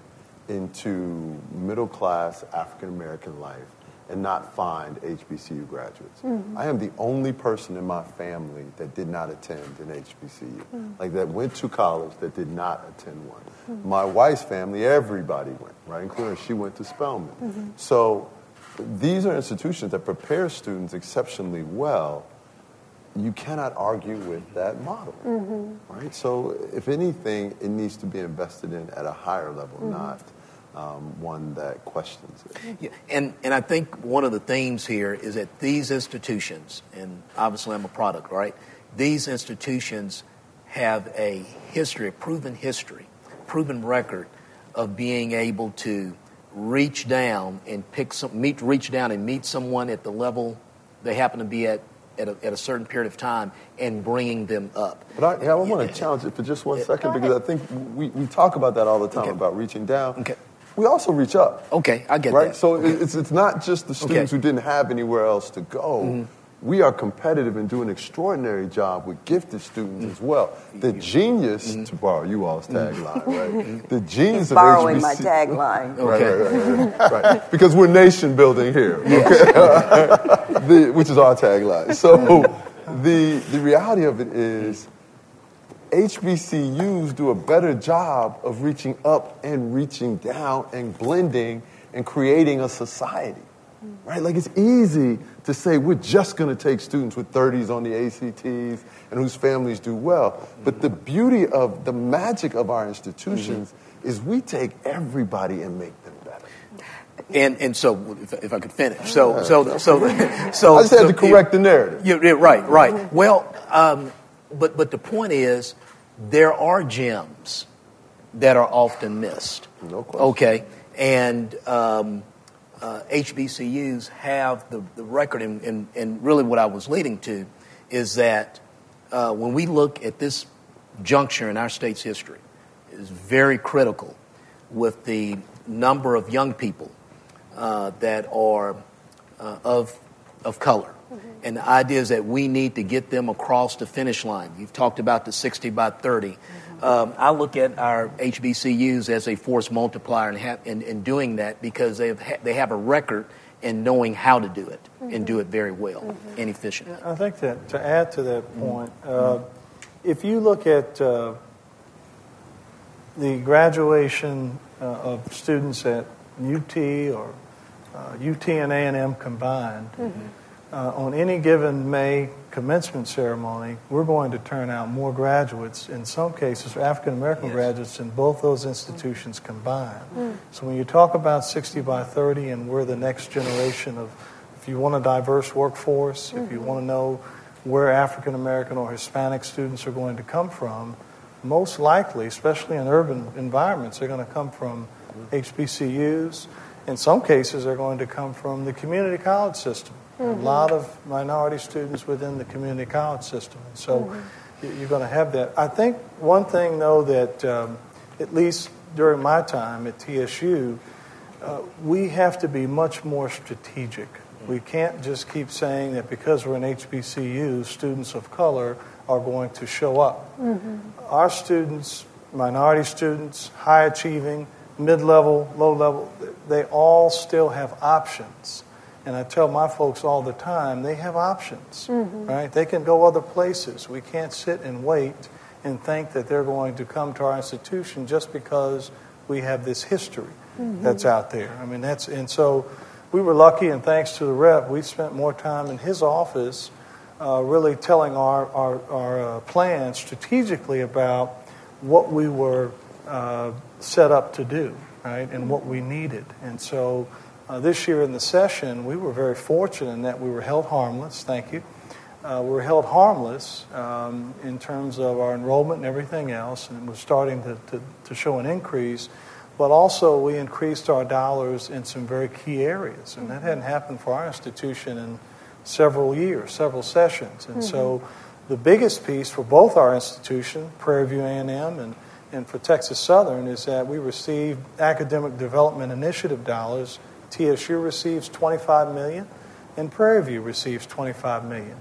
Speaker 5: into middle class African American life and not find HBCU graduates. Mm-hmm. I am the only person in my family that did not attend an HBCU, mm-hmm. like that went to college that did not attend one. Mm-hmm. My wife's family, everybody went, right, including she went to Spelman. Mm-hmm. So these are institutions that prepare students exceptionally well. You cannot argue with that model, mm-hmm. right? So if anything, it needs to be invested in at a higher level, mm-hmm. not um, one that questions it.
Speaker 4: Yeah, and, and I think one of the themes here is that these institutions, and obviously I'm a product, right? These institutions have a history, a proven history, proven record of being able to reach down and pick some, meet, reach down and meet someone at the level they happen to be at at a, at a, certain period of time and bringing them up.
Speaker 5: But I, yeah, I want to challenge it for just one second because I think we, we talk about that all the time okay. about reaching down. Okay we also reach up.
Speaker 4: Okay, I get
Speaker 5: right?
Speaker 4: that.
Speaker 5: So okay. it's, it's not just the students okay. who didn't have anywhere else to go. Mm-hmm. We are competitive and do an extraordinary job with gifted students mm-hmm. as well. The genius, mm-hmm. to borrow you all's mm-hmm. tagline, right? Mm-hmm. The genius
Speaker 3: He's
Speaker 5: of
Speaker 3: borrowing
Speaker 5: HBC.
Speaker 3: my tagline.
Speaker 5: Okay. Right, right, right, right, Because we're nation building here, okay? the, which is our tagline. So the, the reality of it is HBCUs do a better job of reaching up and reaching down and blending and creating a society. Right? Like it's easy to say we're just going to take students with 30s on the ACTs and whose families do well. But the beauty of the magic of our institutions mm-hmm. is we take everybody and make them better.
Speaker 4: And and so if, if I could finish, so so so so
Speaker 5: I just had to correct the narrative.
Speaker 4: Yeah, right, right. Well, um, but but the point is, there are gems that are often missed.
Speaker 5: No question.
Speaker 4: Okay, and um, uh, HBCUs have the, the record, and, and, and, really what I was leading to is that uh, when we look at this juncture in our state's history, is very critical with the number of young people uh, that are uh, of of color Mm-hmm. And the idea is that we need to get them across the finish line. You've talked about the 60 by 30. Mm-hmm. Um, I look at our HBCUs as a force multiplier in, ha- in, in doing that because they have, ha- they have a record in knowing how to do it mm-hmm. and do it very well mm-hmm. and efficiently.
Speaker 2: I think that to add to that mm-hmm. point, uh, if you look at uh, the graduation uh, of students at UT or UT uh, and A&M combined, mm-hmm uh, on any given May commencement ceremony, we're going to turn out more graduates, in some cases, African American yes. graduates in both those institutions combined. Mm. So when you talk about 60 by 30 and we're the next generation of, if you want a diverse workforce, mm-hmm. if you mm-hmm. want to know where African American or Hispanic students are going to come from, most likely, especially in urban environments, they're going to come from HBCUs. In some cases, they're going to come from the community college system. Mm-hmm. A lot of minority students within the community college system. And so mm-hmm. you're going to have that. I think one thing, though, that um, at least during my time at TSU, uh, we have to be much more strategic. We can't just keep saying that because we're an HBCU, students of color are going to show up. Mm-hmm. Our students, minority students, high achieving, mid level, low level, they all still have options. And I tell my folks all the time, they have options, mm-hmm. right? They can go other places. We can't sit and wait and think that they're going to come to our institution just because we have this history mm-hmm. that's out there. I mean, that's, and so we were lucky, and thanks to the rep, we spent more time in his office uh, really telling our, our, our uh, plans strategically about what we were uh, set up to do, right, and what we needed. And so, uh, this year in the session, we were very fortunate in that we were held harmless. Thank you. Uh, we were held harmless um, in terms of our enrollment and everything else, and it was starting to, to, to, show an increase. But also, we increased our dollars in some very key areas, and that hadn't happened for our institution in several years, several sessions. And mm-hmm. so, the biggest piece for both our institution, Prairie View A&M and and for Texas Southern is that we received academic development initiative dollars TSU receives 25 million, and Prairie View receives 25 million.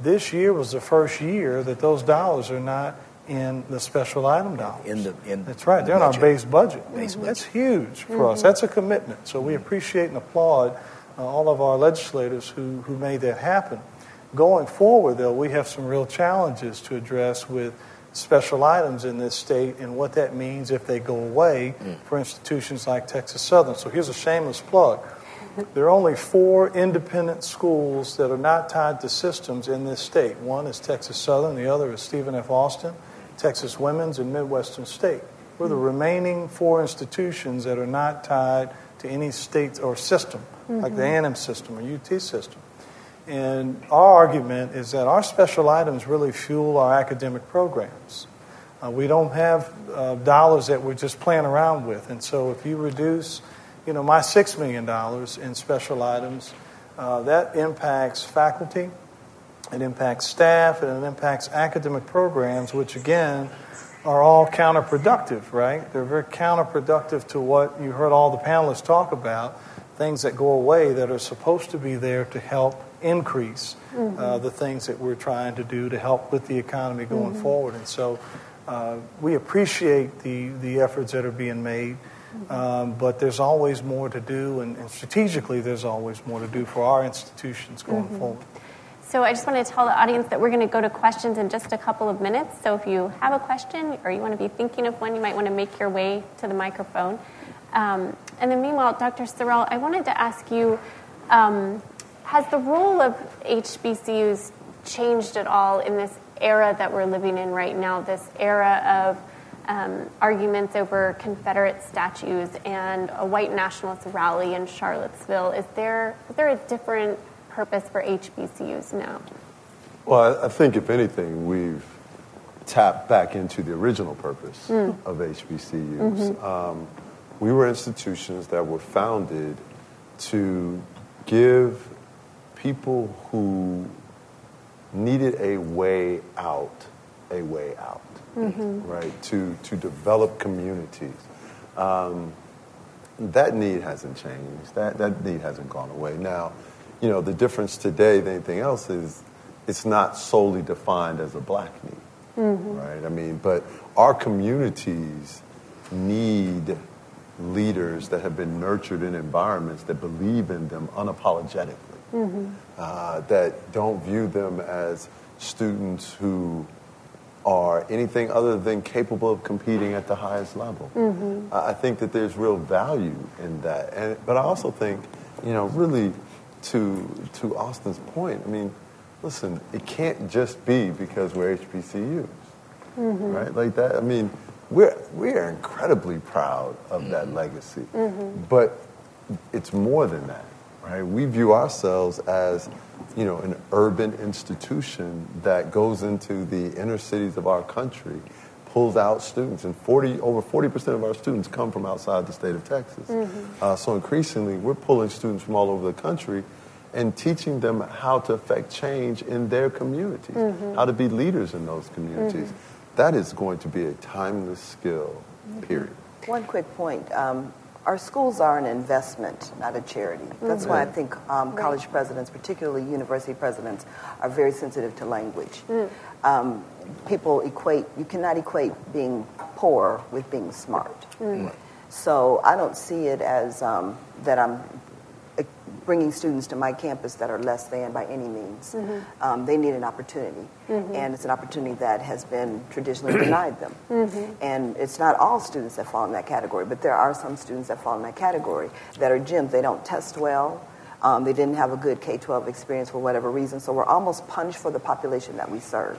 Speaker 2: this year was the first year that those dollars are not in the special item dollars.
Speaker 4: In the- in
Speaker 2: That's right. They're in
Speaker 4: budget.
Speaker 2: our base budget.
Speaker 4: Base
Speaker 2: That's huge for us. That's a commitment. So we appreciate and applaud uh, all of our legislators who, who made that happen. Going forward, though, we have some real challenges to address with special items in this state and what that means if they go away mm. for institutions like Texas Southern. So here's a shameless plug. There are only four independent schools that are not tied to systems in this state. One is Texas Southern, the other is Stephen F. Austin, Texas Women's, and Midwestern State. We're the mm. remaining four institutions that are not tied to any state or system, like the mm-hmm. A&M system or UT system. And our argument is that our special items really fuel our academic programs. Uh, we don't have uh, dollars that we're just playing around with. And so if you reduce, you know, my $6 million in special items, uh, that impacts faculty, it impacts staff, and it impacts academic programs, which again are all counterproductive, right? They're very counterproductive to what you heard all the panelists talk about, things that go away that are supposed to be there to help increase uh, the things that we're trying to do to help with the economy going forward. And so uh, we appreciate the, the efforts that are being made, um, but there's always more to do, and, and strategically, there's always more to do for our institutions going forward.
Speaker 1: So I just want to tell the audience that we're going to go to questions in just a couple of minutes. So if you have a question or you want to be thinking of one, you might want to make your way to the microphone. Um, and then meanwhile, Dr. Sorrell, I wanted to ask you, um, has the role of HBCUs changed at all in this era that we're living in right now, this era of um, arguments over Confederate statues and a white nationalist rally in Charlottesville? Is there, is there a different purpose for HBCUs now?
Speaker 5: Well, I I think if anything, we've tapped back into the original purpose of HBCUs. Um, we were institutions that were founded to give people who needed a way out a way out, right? To to develop communities. Um, that need hasn't changed. That that need hasn't gone away. Now, you know, the difference today than anything else is it's not solely defined as a black need, right? I mean, but our communities need leaders that have been nurtured in environments that believe in them unapologetically, mm-hmm. uh, that don't view them as students who are anything other than capable of competing at the highest level. Mm-hmm. I I think that there's real value in that, and but I also think, you know, really, to to Austin's point, I mean, listen, it can't just be because we're HBCUs, mm-hmm. right? Like that. I mean, we're we are incredibly proud of that mm-hmm. legacy, mm-hmm. but it's more than that, right? We view ourselves as, you know, an urban institution that goes into the inner cities of our country, pulls out students, and 40 over 40 percent of our students come from outside the state of Texas. Mm-hmm. Uh, so increasingly, we're pulling students from all over the country. And teaching them how to affect change in their communities, how to be leaders in those communities. That is going to be a timeless skill, period.
Speaker 3: One quick point. Um, our schools are an investment, not a charity. That's why I think um, college presidents, particularly university presidents, are very sensitive to language. Um, people equate, you cannot equate being poor with being smart. So I don't see it as um, that I'm bringing students to my campus that are less than by any means. Um, they need an opportunity, and it's an opportunity that has been traditionally denied them. And it's not all students that fall in that category, but there are some students that fall in that category that are gems. They don't test well. Um, they didn't have a good K 12 experience for whatever reason, so we're almost punished for the population that we serve.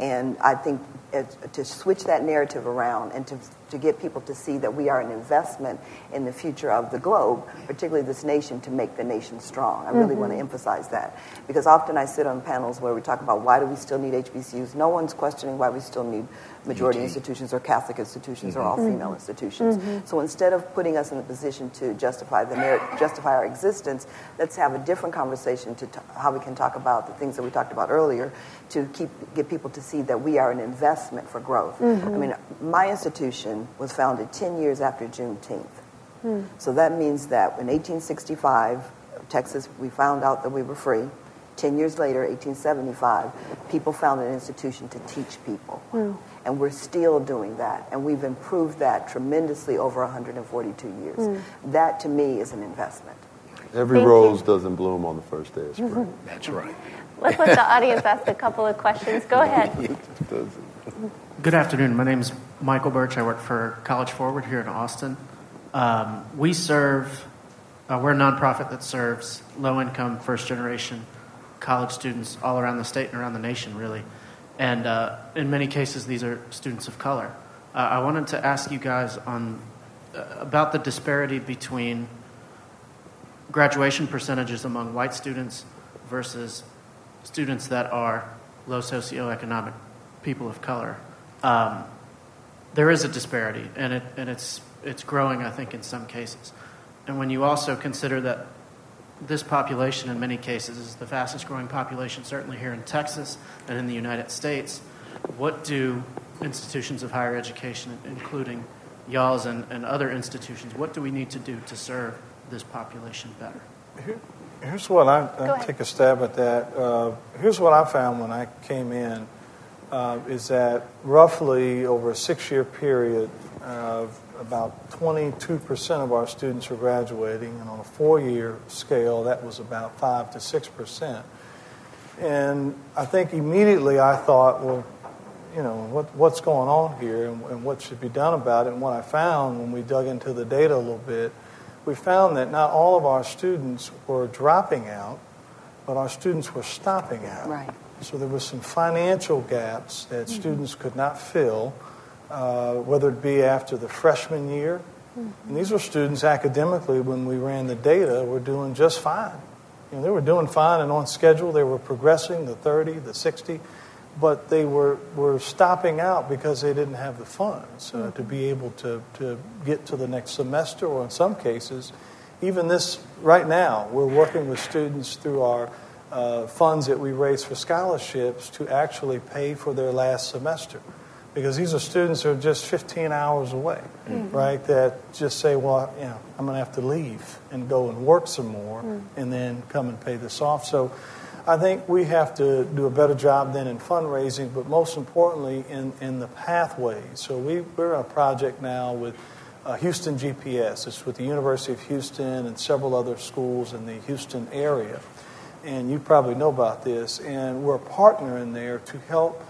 Speaker 3: And I think it, to switch that narrative around and to, to get people to see that we are an investment in the future of the globe, particularly this nation, to make the nation strong. I really want to mm-hmm. emphasize that. Because often I sit on panels where we talk about why do we still need HBCUs. No one's questioning why we still need majority institutions or Catholic institutions or mm-hmm. all female mm-hmm. institutions. Mm-hmm. So instead of putting us in a position to justify the merit, justify our existence, let's have a different conversation to t- how we can talk about the things that we talked about earlier to keep get people to see that we are an investment for growth. I mean, my institution was founded 10 years after Juneteenth. Hmm. So that means that in 1865, Texas, we found out that we were free. 10 years later, 1875, people found an institution to teach people. Mm. And we're still doing that. And we've improved that tremendously over 142 years. Mm. That, to me, is an investment.
Speaker 5: Every Thank rose you. doesn't bloom on the first day of spring.
Speaker 4: Mm-hmm. That's right.
Speaker 1: Let's let the audience ask a couple of questions. Go ahead.
Speaker 6: Good afternoon. My name is Michael Birch. I work for College Forward here in Austin. Um, we serve, uh, we're a nonprofit that serves low income, first generation college students all around the state and around the nation, really. And uh, in many cases, these are students of color. Uh, I wanted to ask you guys on uh, about the disparity between graduation percentages among white students versus students that are low socioeconomic people of color. Um, there is a disparity, and, it, and it's, it's growing, I think, in some cases. And when you also consider that this population, in many cases, is the fastest growing population, certainly here in Texas and in the United States, what do institutions of higher education, including y'all's and, and other institutions, what do we need to do to serve this population better?
Speaker 2: Here, here's what I, I take a stab at that. Uh, here's what I found when I came in uh, is that roughly over a six year period, uh, about 22% of our students are graduating, and on a four year scale, that was about 5 to 6%. And I think immediately I thought, well, you know, what, what's going on here and, and what should be done about it? And what I found when we dug into the data a little bit we found that not all of our students were dropping out, but our students were stopping out.
Speaker 3: Right.
Speaker 2: So there were some financial gaps that mm-hmm. students could not fill, uh, whether it be after the freshman year. Mm-hmm. And these were students academically, when we ran the data, were doing just fine. You know, they were doing fine and on schedule. They were progressing the 30, the 60 but they were, were stopping out because they didn't have the funds uh, to be able to, to get to the next semester, or in some cases, even this right now, we're working with students through our uh, funds that we raise for scholarships to actually pay for their last semester. Because these are students who are just 15 hours away, mm-hmm. right? That just say, well, you know, I'm going to have to leave and go and work some more mm-hmm. and then come and pay this off. So I think we have to do a better job then in fundraising, but most importantly in, in the pathways. So we, we're on a project now with uh, Houston GPS. It's with the University of Houston and several other schools in the Houston area. And you probably know about this. And we're a partner in there to help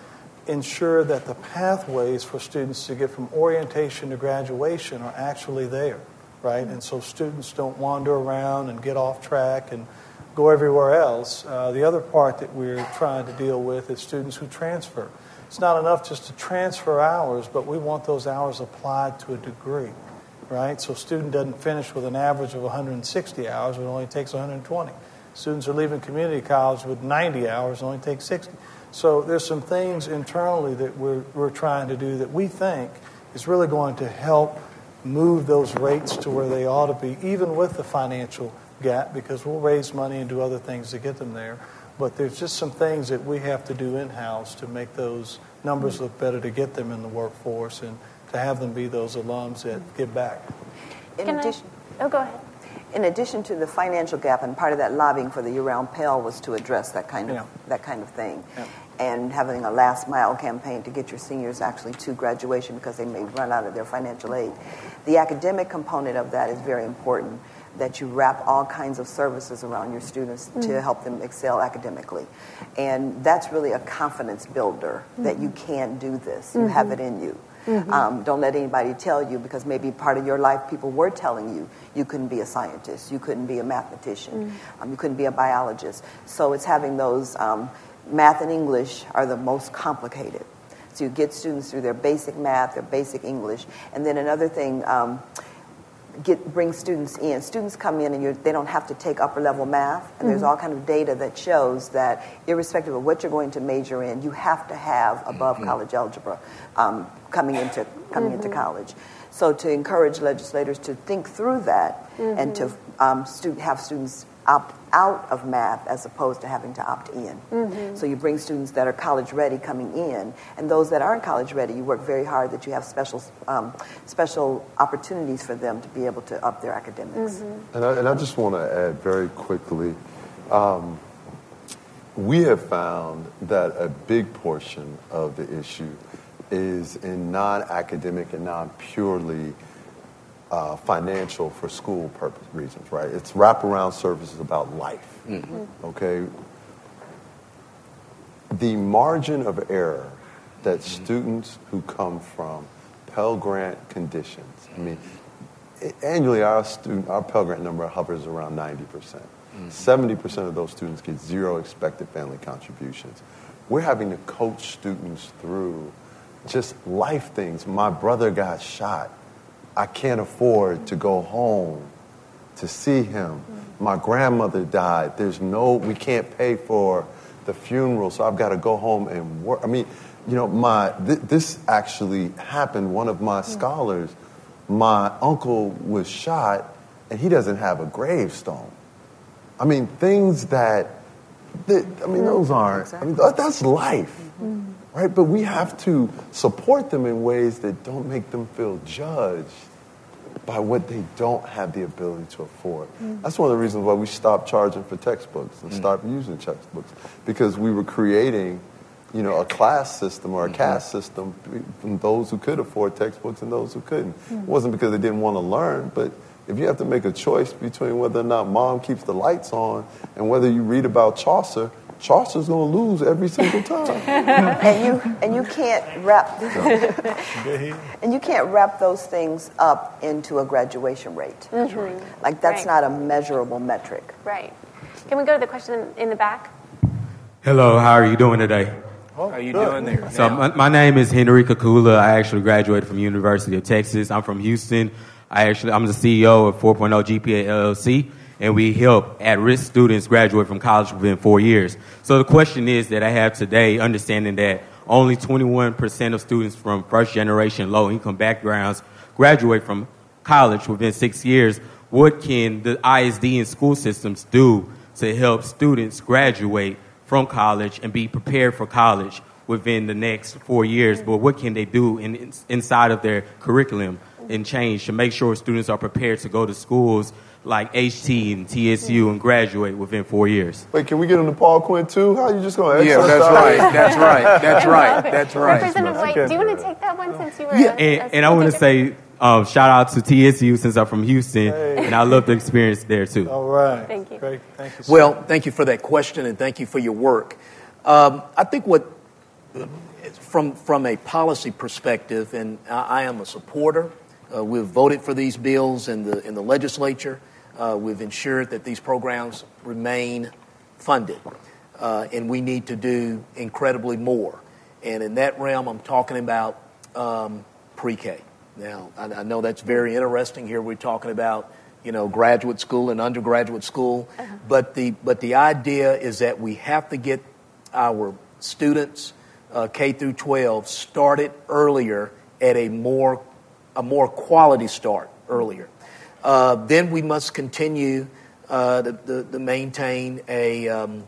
Speaker 2: ensure that the pathways for students to get from orientation to graduation are actually there, right? And so students don't wander around and get off track and go everywhere else. Uh, the other part that we're trying to deal with is students who transfer. It's not enough just to transfer hours, but we want those hours applied to a degree, right? So a student doesn't finish with an average of 160 hours, it only takes 120. Students are leaving community college with 90 hours, it only takes 60. So there's some things internally that we're, we're trying to do that we think is really going to help move those rates to where they ought to be, even with the financial gap because we'll raise money and do other things to get them there. But there's just some things that we have to do in house to make those numbers look better to get them in the workforce and to have them be those alums that give back.
Speaker 3: In Can addition,
Speaker 1: I, oh, go ahead.
Speaker 3: In addition to the financial gap, and part of that lobbying for the year-round Pell was to address that kind of
Speaker 2: yeah.
Speaker 3: that kind of thing,
Speaker 2: yeah.
Speaker 3: and having a last mile campaign to get your seniors actually to graduation because they may run out of their financial aid. The academic component of that is very important that you wrap all kinds of services around your students mm-hmm. to help them excel academically. And that's really a confidence builder mm-hmm. that you can do this. You have it in you. Mm-hmm. Um, don't let anybody tell you because maybe part of your life people were telling you you couldn't be a scientist, you couldn't be a mathematician, mm. um, you couldn't be a biologist. So it's having those um, math and English are the most complicated. So you get students through their basic math, their basic English, and then another thing um, get bring students in. Students come in and they don't have to take upper level math, and mm-hmm. there's all kind of data that shows that irrespective of what you're going to major in, you have to have above mm-hmm. college algebra um, coming into coming mm-hmm. into college. So to encourage legislators to think through that and to mm-hmm. um, stu- have students opt out of math as opposed to having to opt in. Mm-hmm. So you bring students that are college ready coming in, and those that aren't college ready, you work very hard that you have special um, special opportunities for them to be able to up their academics.
Speaker 5: Mm-hmm. And, I, and I just want to add very quickly. Um, we have found that a big portion of the issue is in non-academic and non-purely uh, financial for school purpose reasons, right? It's wraparound services about life, mm-hmm. okay? The margin of error that mm-hmm. students who come from Pell Grant conditions, I mean, mm-hmm. annually our student, our Pell Grant number hovers around 90%. percent 70% of those students get zero expected family contributions. We're having to coach students through just life things. My brother got shot. I can't afford to go home to see him. My grandmother died. There's no, we can't pay for the funeral, so I've got to go home and work. I mean, you know, my th- this actually happened. One of my scholars, my uncle was shot, and he doesn't have a gravestone. I mean, things that, that I mean, those aren't. I mean, that- that's life, mm-hmm. Right? But we have to support them in ways that don't make them feel judged by what they don't have the ability to afford. Mm. That's one of the reasons why we stopped charging for textbooks and mm. stopped using textbooks because we were creating, you know, a class system or a mm-hmm. caste system from those who could afford textbooks and those who couldn't. Mm. It wasn't because they didn't want to learn, but if you have to make a choice between whether or not mom keeps the lights on and whether you read about Chaucer, Chaucer's going to lose every single time.
Speaker 3: and you and you can't wrap and you can't wrap those things up into a graduation rate. Mm-hmm. Like that's
Speaker 1: Right.
Speaker 3: not a measurable metric.
Speaker 1: Right. Can we go to the question in the back?
Speaker 7: Hello, how are you doing today?
Speaker 2: Oh,
Speaker 4: How are you
Speaker 2: good.
Speaker 4: doing there?
Speaker 7: So my, my name is Henry Kakula. I actually graduated from University of Texas. I'm from Houston. I actually I'm the CEO of 4.0 GPA LLC, and we help at-risk students graduate from college within four years. So the question is that I have today, understanding that only 21% of students from first-generation low-income backgrounds graduate from college within six years. What can the ISD and school systems do to help students graduate from college and be prepared for college within the next four years. But what can they do in- inside of their curriculum and change to make sure students are prepared to go to schools like HT and TSU and graduate within four years?
Speaker 5: Wait, can we get on the Paul Quinn too? How are you just going to ask?
Speaker 4: Yeah, that's right. That's right. That's right. That's right.
Speaker 1: Representative White,
Speaker 2: Okay.
Speaker 1: do you want to take that one since you were?
Speaker 7: Yeah, and,
Speaker 1: a
Speaker 7: and I want to say um, shout out to TSU since I'm from Houston, and I love the experience there too.
Speaker 2: All right.
Speaker 1: Thank you.
Speaker 2: Great. Thank you. sir.
Speaker 4: Well, thank you for that question and thank you for your work. Um, I think what, from, from a policy perspective, and I, I am a supporter, uh, we've voted for these bills in the, in the legislature. Uh, we've ensured that these programs remain funded. Uh, and we need to do incredibly more. And in that realm, I'm talking about um, pre K. Now, I, I know that's very interesting. Here we're talking about you know, graduate school and undergraduate school. But the but the idea is that we have to get our students uh, K through 12 started earlier at a more a more quality start earlier. Uh, then we must continue uh, to, to, to maintain a, um,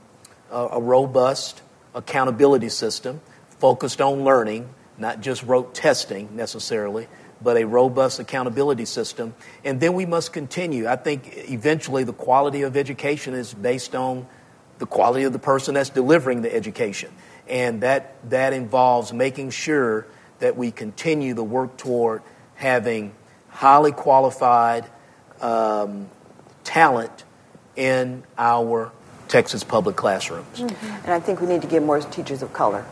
Speaker 4: a, robust accountability system focused on learning, not just rote testing necessarily, but a robust accountability system. And then we must continue. I think eventually the quality of education is based on the quality of the person that's delivering the education. And that, that involves making sure that we continue the work toward having highly qualified um, talent in our Texas public classrooms.
Speaker 3: And I think we need to get more teachers of color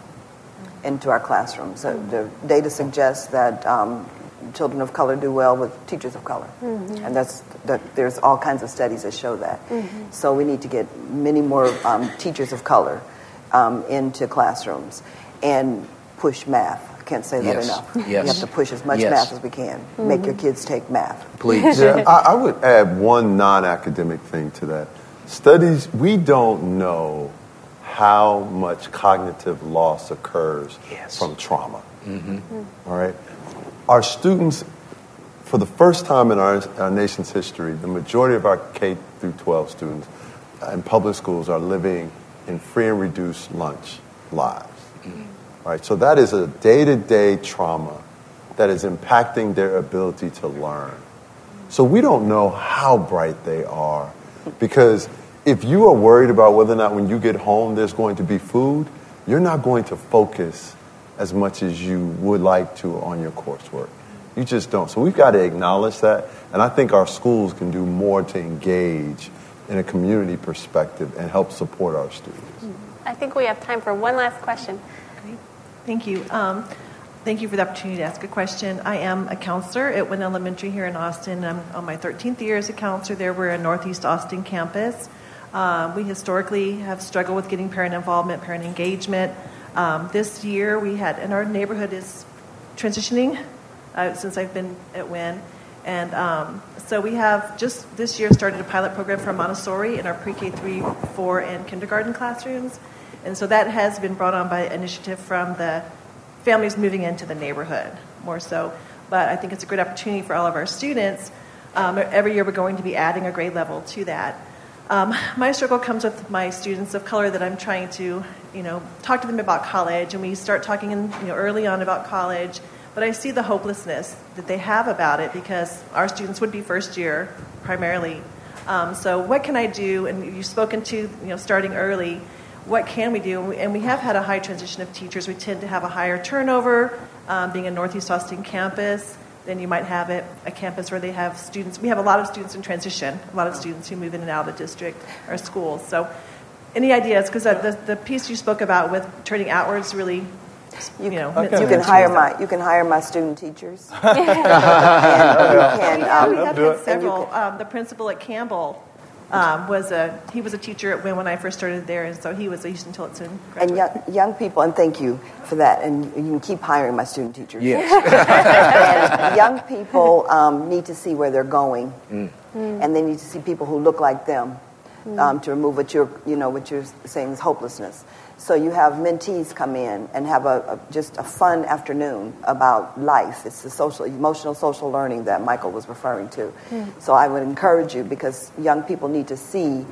Speaker 3: into our classrooms. So the data suggests that um, children of color do well with teachers of color, and that's that. There's all kinds of studies that show that. So we need to get many more um, teachers of color um, into classrooms and push math. I can't say that
Speaker 4: Yes.
Speaker 3: enough.
Speaker 4: Yes.
Speaker 3: We have to push as much
Speaker 4: Yes.
Speaker 3: math as we can. Make your mm-hmm. kids take math.
Speaker 4: Please.
Speaker 5: Yeah, I, I would add one non-academic thing to that. Studies, we don't know how much cognitive loss occurs
Speaker 4: Yes.
Speaker 5: from trauma. Mm-hmm. All right, our students, for the first time in our, our nation's history, the majority of our K through 12 students in public schools are living in free and reduced lunch lives. All right, so that is a day-to-day trauma that is impacting their ability to learn. So we don't know how bright they are because if you are worried about whether or not when you get home there's going to be food, you're not going to focus as much as you would like to on your coursework. You just don't. So we've got to acknowledge that. And I think our schools can do more to engage in a community perspective and help support our students.
Speaker 1: I think we have time for one last question.
Speaker 8: Thank you. Um, thank you for the opportunity to ask a question. I am a counselor at Winn Elementary here in Austin. I'm on my 13th year as a counselor there. We're a Northeast Austin campus. Uh, we historically have struggled with getting parent involvement, parent engagement. Um, this year we had, and our neighborhood is transitioning uh, since I've been at Winn. And um, so we have just this year started a pilot program for Montessori in our pre-K 3, 4, and kindergarten classrooms. And so that has been brought on by initiative from the families moving into the neighborhood more so. But I think it's a great opportunity for all of our students. Um, every year we're going to be adding a grade level to that. Um, my struggle comes with my students of color that I'm trying to, you know, talk to them about college, and we start talking in, you know, early on about college. But I see the hopelessness that they have about it because our students would be first year primarily. Um, so what can I do? And you've spoken to, you know, starting early what can we do? And we have had a high transition of teachers. We tend to have a higher turnover, um, being a Northeast Austin campus. Then you might have it, a campus where they have students. We have a lot of students in transition, a lot of students who move in and out of the district or schools. So, any ideas? Because the, the piece you spoke about with turning outwards really you, know,
Speaker 3: okay. you can hire my you can hire my student teachers. and you can,
Speaker 8: um, we have had several. Um, the principal at Campbell um, was a he was a teacher at Winn when I first started there, and so he was a Huston Tillotson
Speaker 3: graduate. And young, young people, and thank you for that. And you can keep hiring my student teachers.
Speaker 4: Yes.
Speaker 3: and young people um, need to see where they're going, mm. and they need to see people who look like them mm. um, to remove what you're you know what you're saying is hopelessness. So you have mentees come in and have a, a, just a fun afternoon about life. It's the social, emotional social learning that Michael was referring to. Mm. So I would encourage you because young people need to see,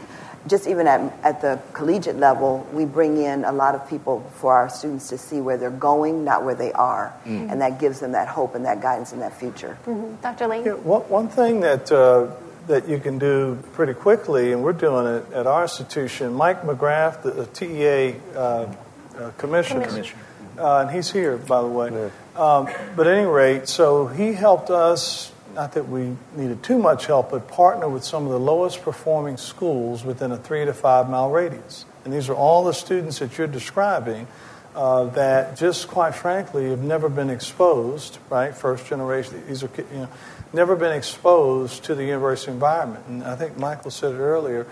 Speaker 3: just even at, at the collegiate level, we bring in a lot of people for our students to see where they're going, not where they are. Mm. And that gives them that hope and that guidance in that future.
Speaker 1: Mm-hmm. Dr. Lane?
Speaker 2: Yeah, one, one thing that uh, that you can do pretty quickly, and we're doing it at our institution. Mike Morath, the, the TEA uh, uh, commissioner, commissioner. Uh, and he's here, by the way. Yeah. Um, but at any rate, so he helped us, not that we needed too much help, but partner with some of the lowest performing schools within a three to five mile radius. And these are all the students that you're describing. Uh, that just quite frankly have never been exposed, right? First generation. These are, you know, never been exposed to the university environment. And I think Michael said it earlier.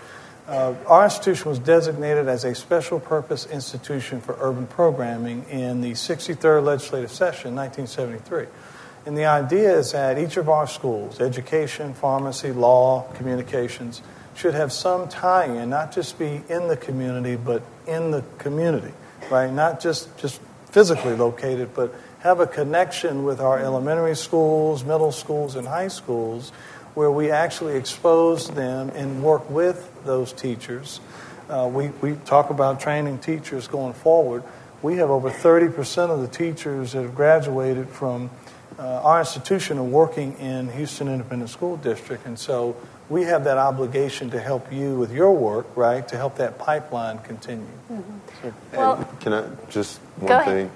Speaker 2: Uh, our institution was designated as a special purpose institution for urban programming in the 63rd legislative session, 1973. And the idea is that each of our schools, education, pharmacy, law, communications, should have some tie in, not just be in the community, but in the community, right? Not just, just physically located, but have a connection with our elementary schools, middle schools, and high schools where we actually expose them and work with those teachers. Uh, we, we talk about training teachers going forward. We have over 30% of the teachers that have graduated from uh, our institution are working in Houston Independent School District. And so we have that obligation to help you with your work, right, to help that pipeline continue.
Speaker 5: Mm-hmm. well, can I just one thing?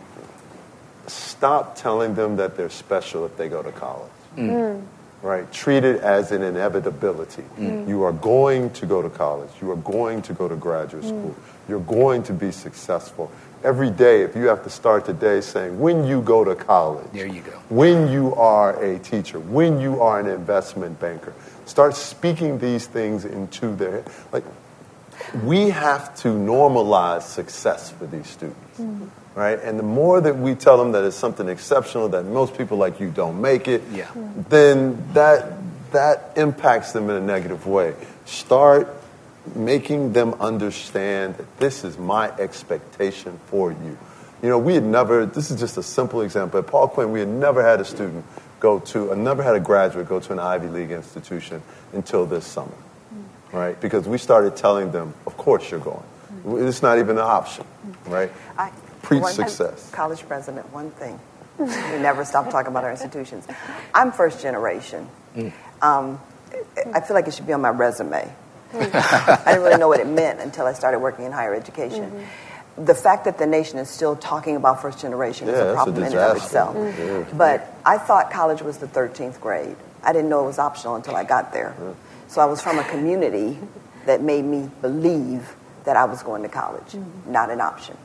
Speaker 5: Stop telling them that they're special if they go to college. Mm. mm. Right? Treat it as an inevitability. Mm. You are going to go to college. You are going to go to graduate mm. school. You're going to be successful. Every day, if you have to start the day saying, when you go to college,
Speaker 4: there you go.
Speaker 5: When you are a teacher, when you are an investment banker, start speaking these things into their like. We have to normalize success for these students. Mm-hmm right? And the more that we tell them that it's something exceptional, that most people like you don't make it,
Speaker 4: yeah.
Speaker 5: then that that impacts them in a negative way. Start making them understand that this is my expectation for you. You know, we had never, this is just a simple example. At Paul Quinn, we had never had a student go to, I never had a graduate go to an Ivy League institution until this summer, right? Because we started telling them, of course you're going. It's not even an option, right?
Speaker 3: I,
Speaker 5: preach one, success.
Speaker 3: College president, one thing. we never stop talking about our institutions. I'm first generation. Mm. Um, I feel like it should be on my resume. I didn't really know what it meant until I started working in higher education. Mm-hmm. The fact that the nation is still talking about first generation
Speaker 5: yeah,
Speaker 3: is a problem
Speaker 5: a
Speaker 3: in and of itself. Mm-hmm. But I thought college was the 13th grade. I didn't know it was optional until I got there. So I was from a community that made me believe that I was going to college, mm-hmm. not an option.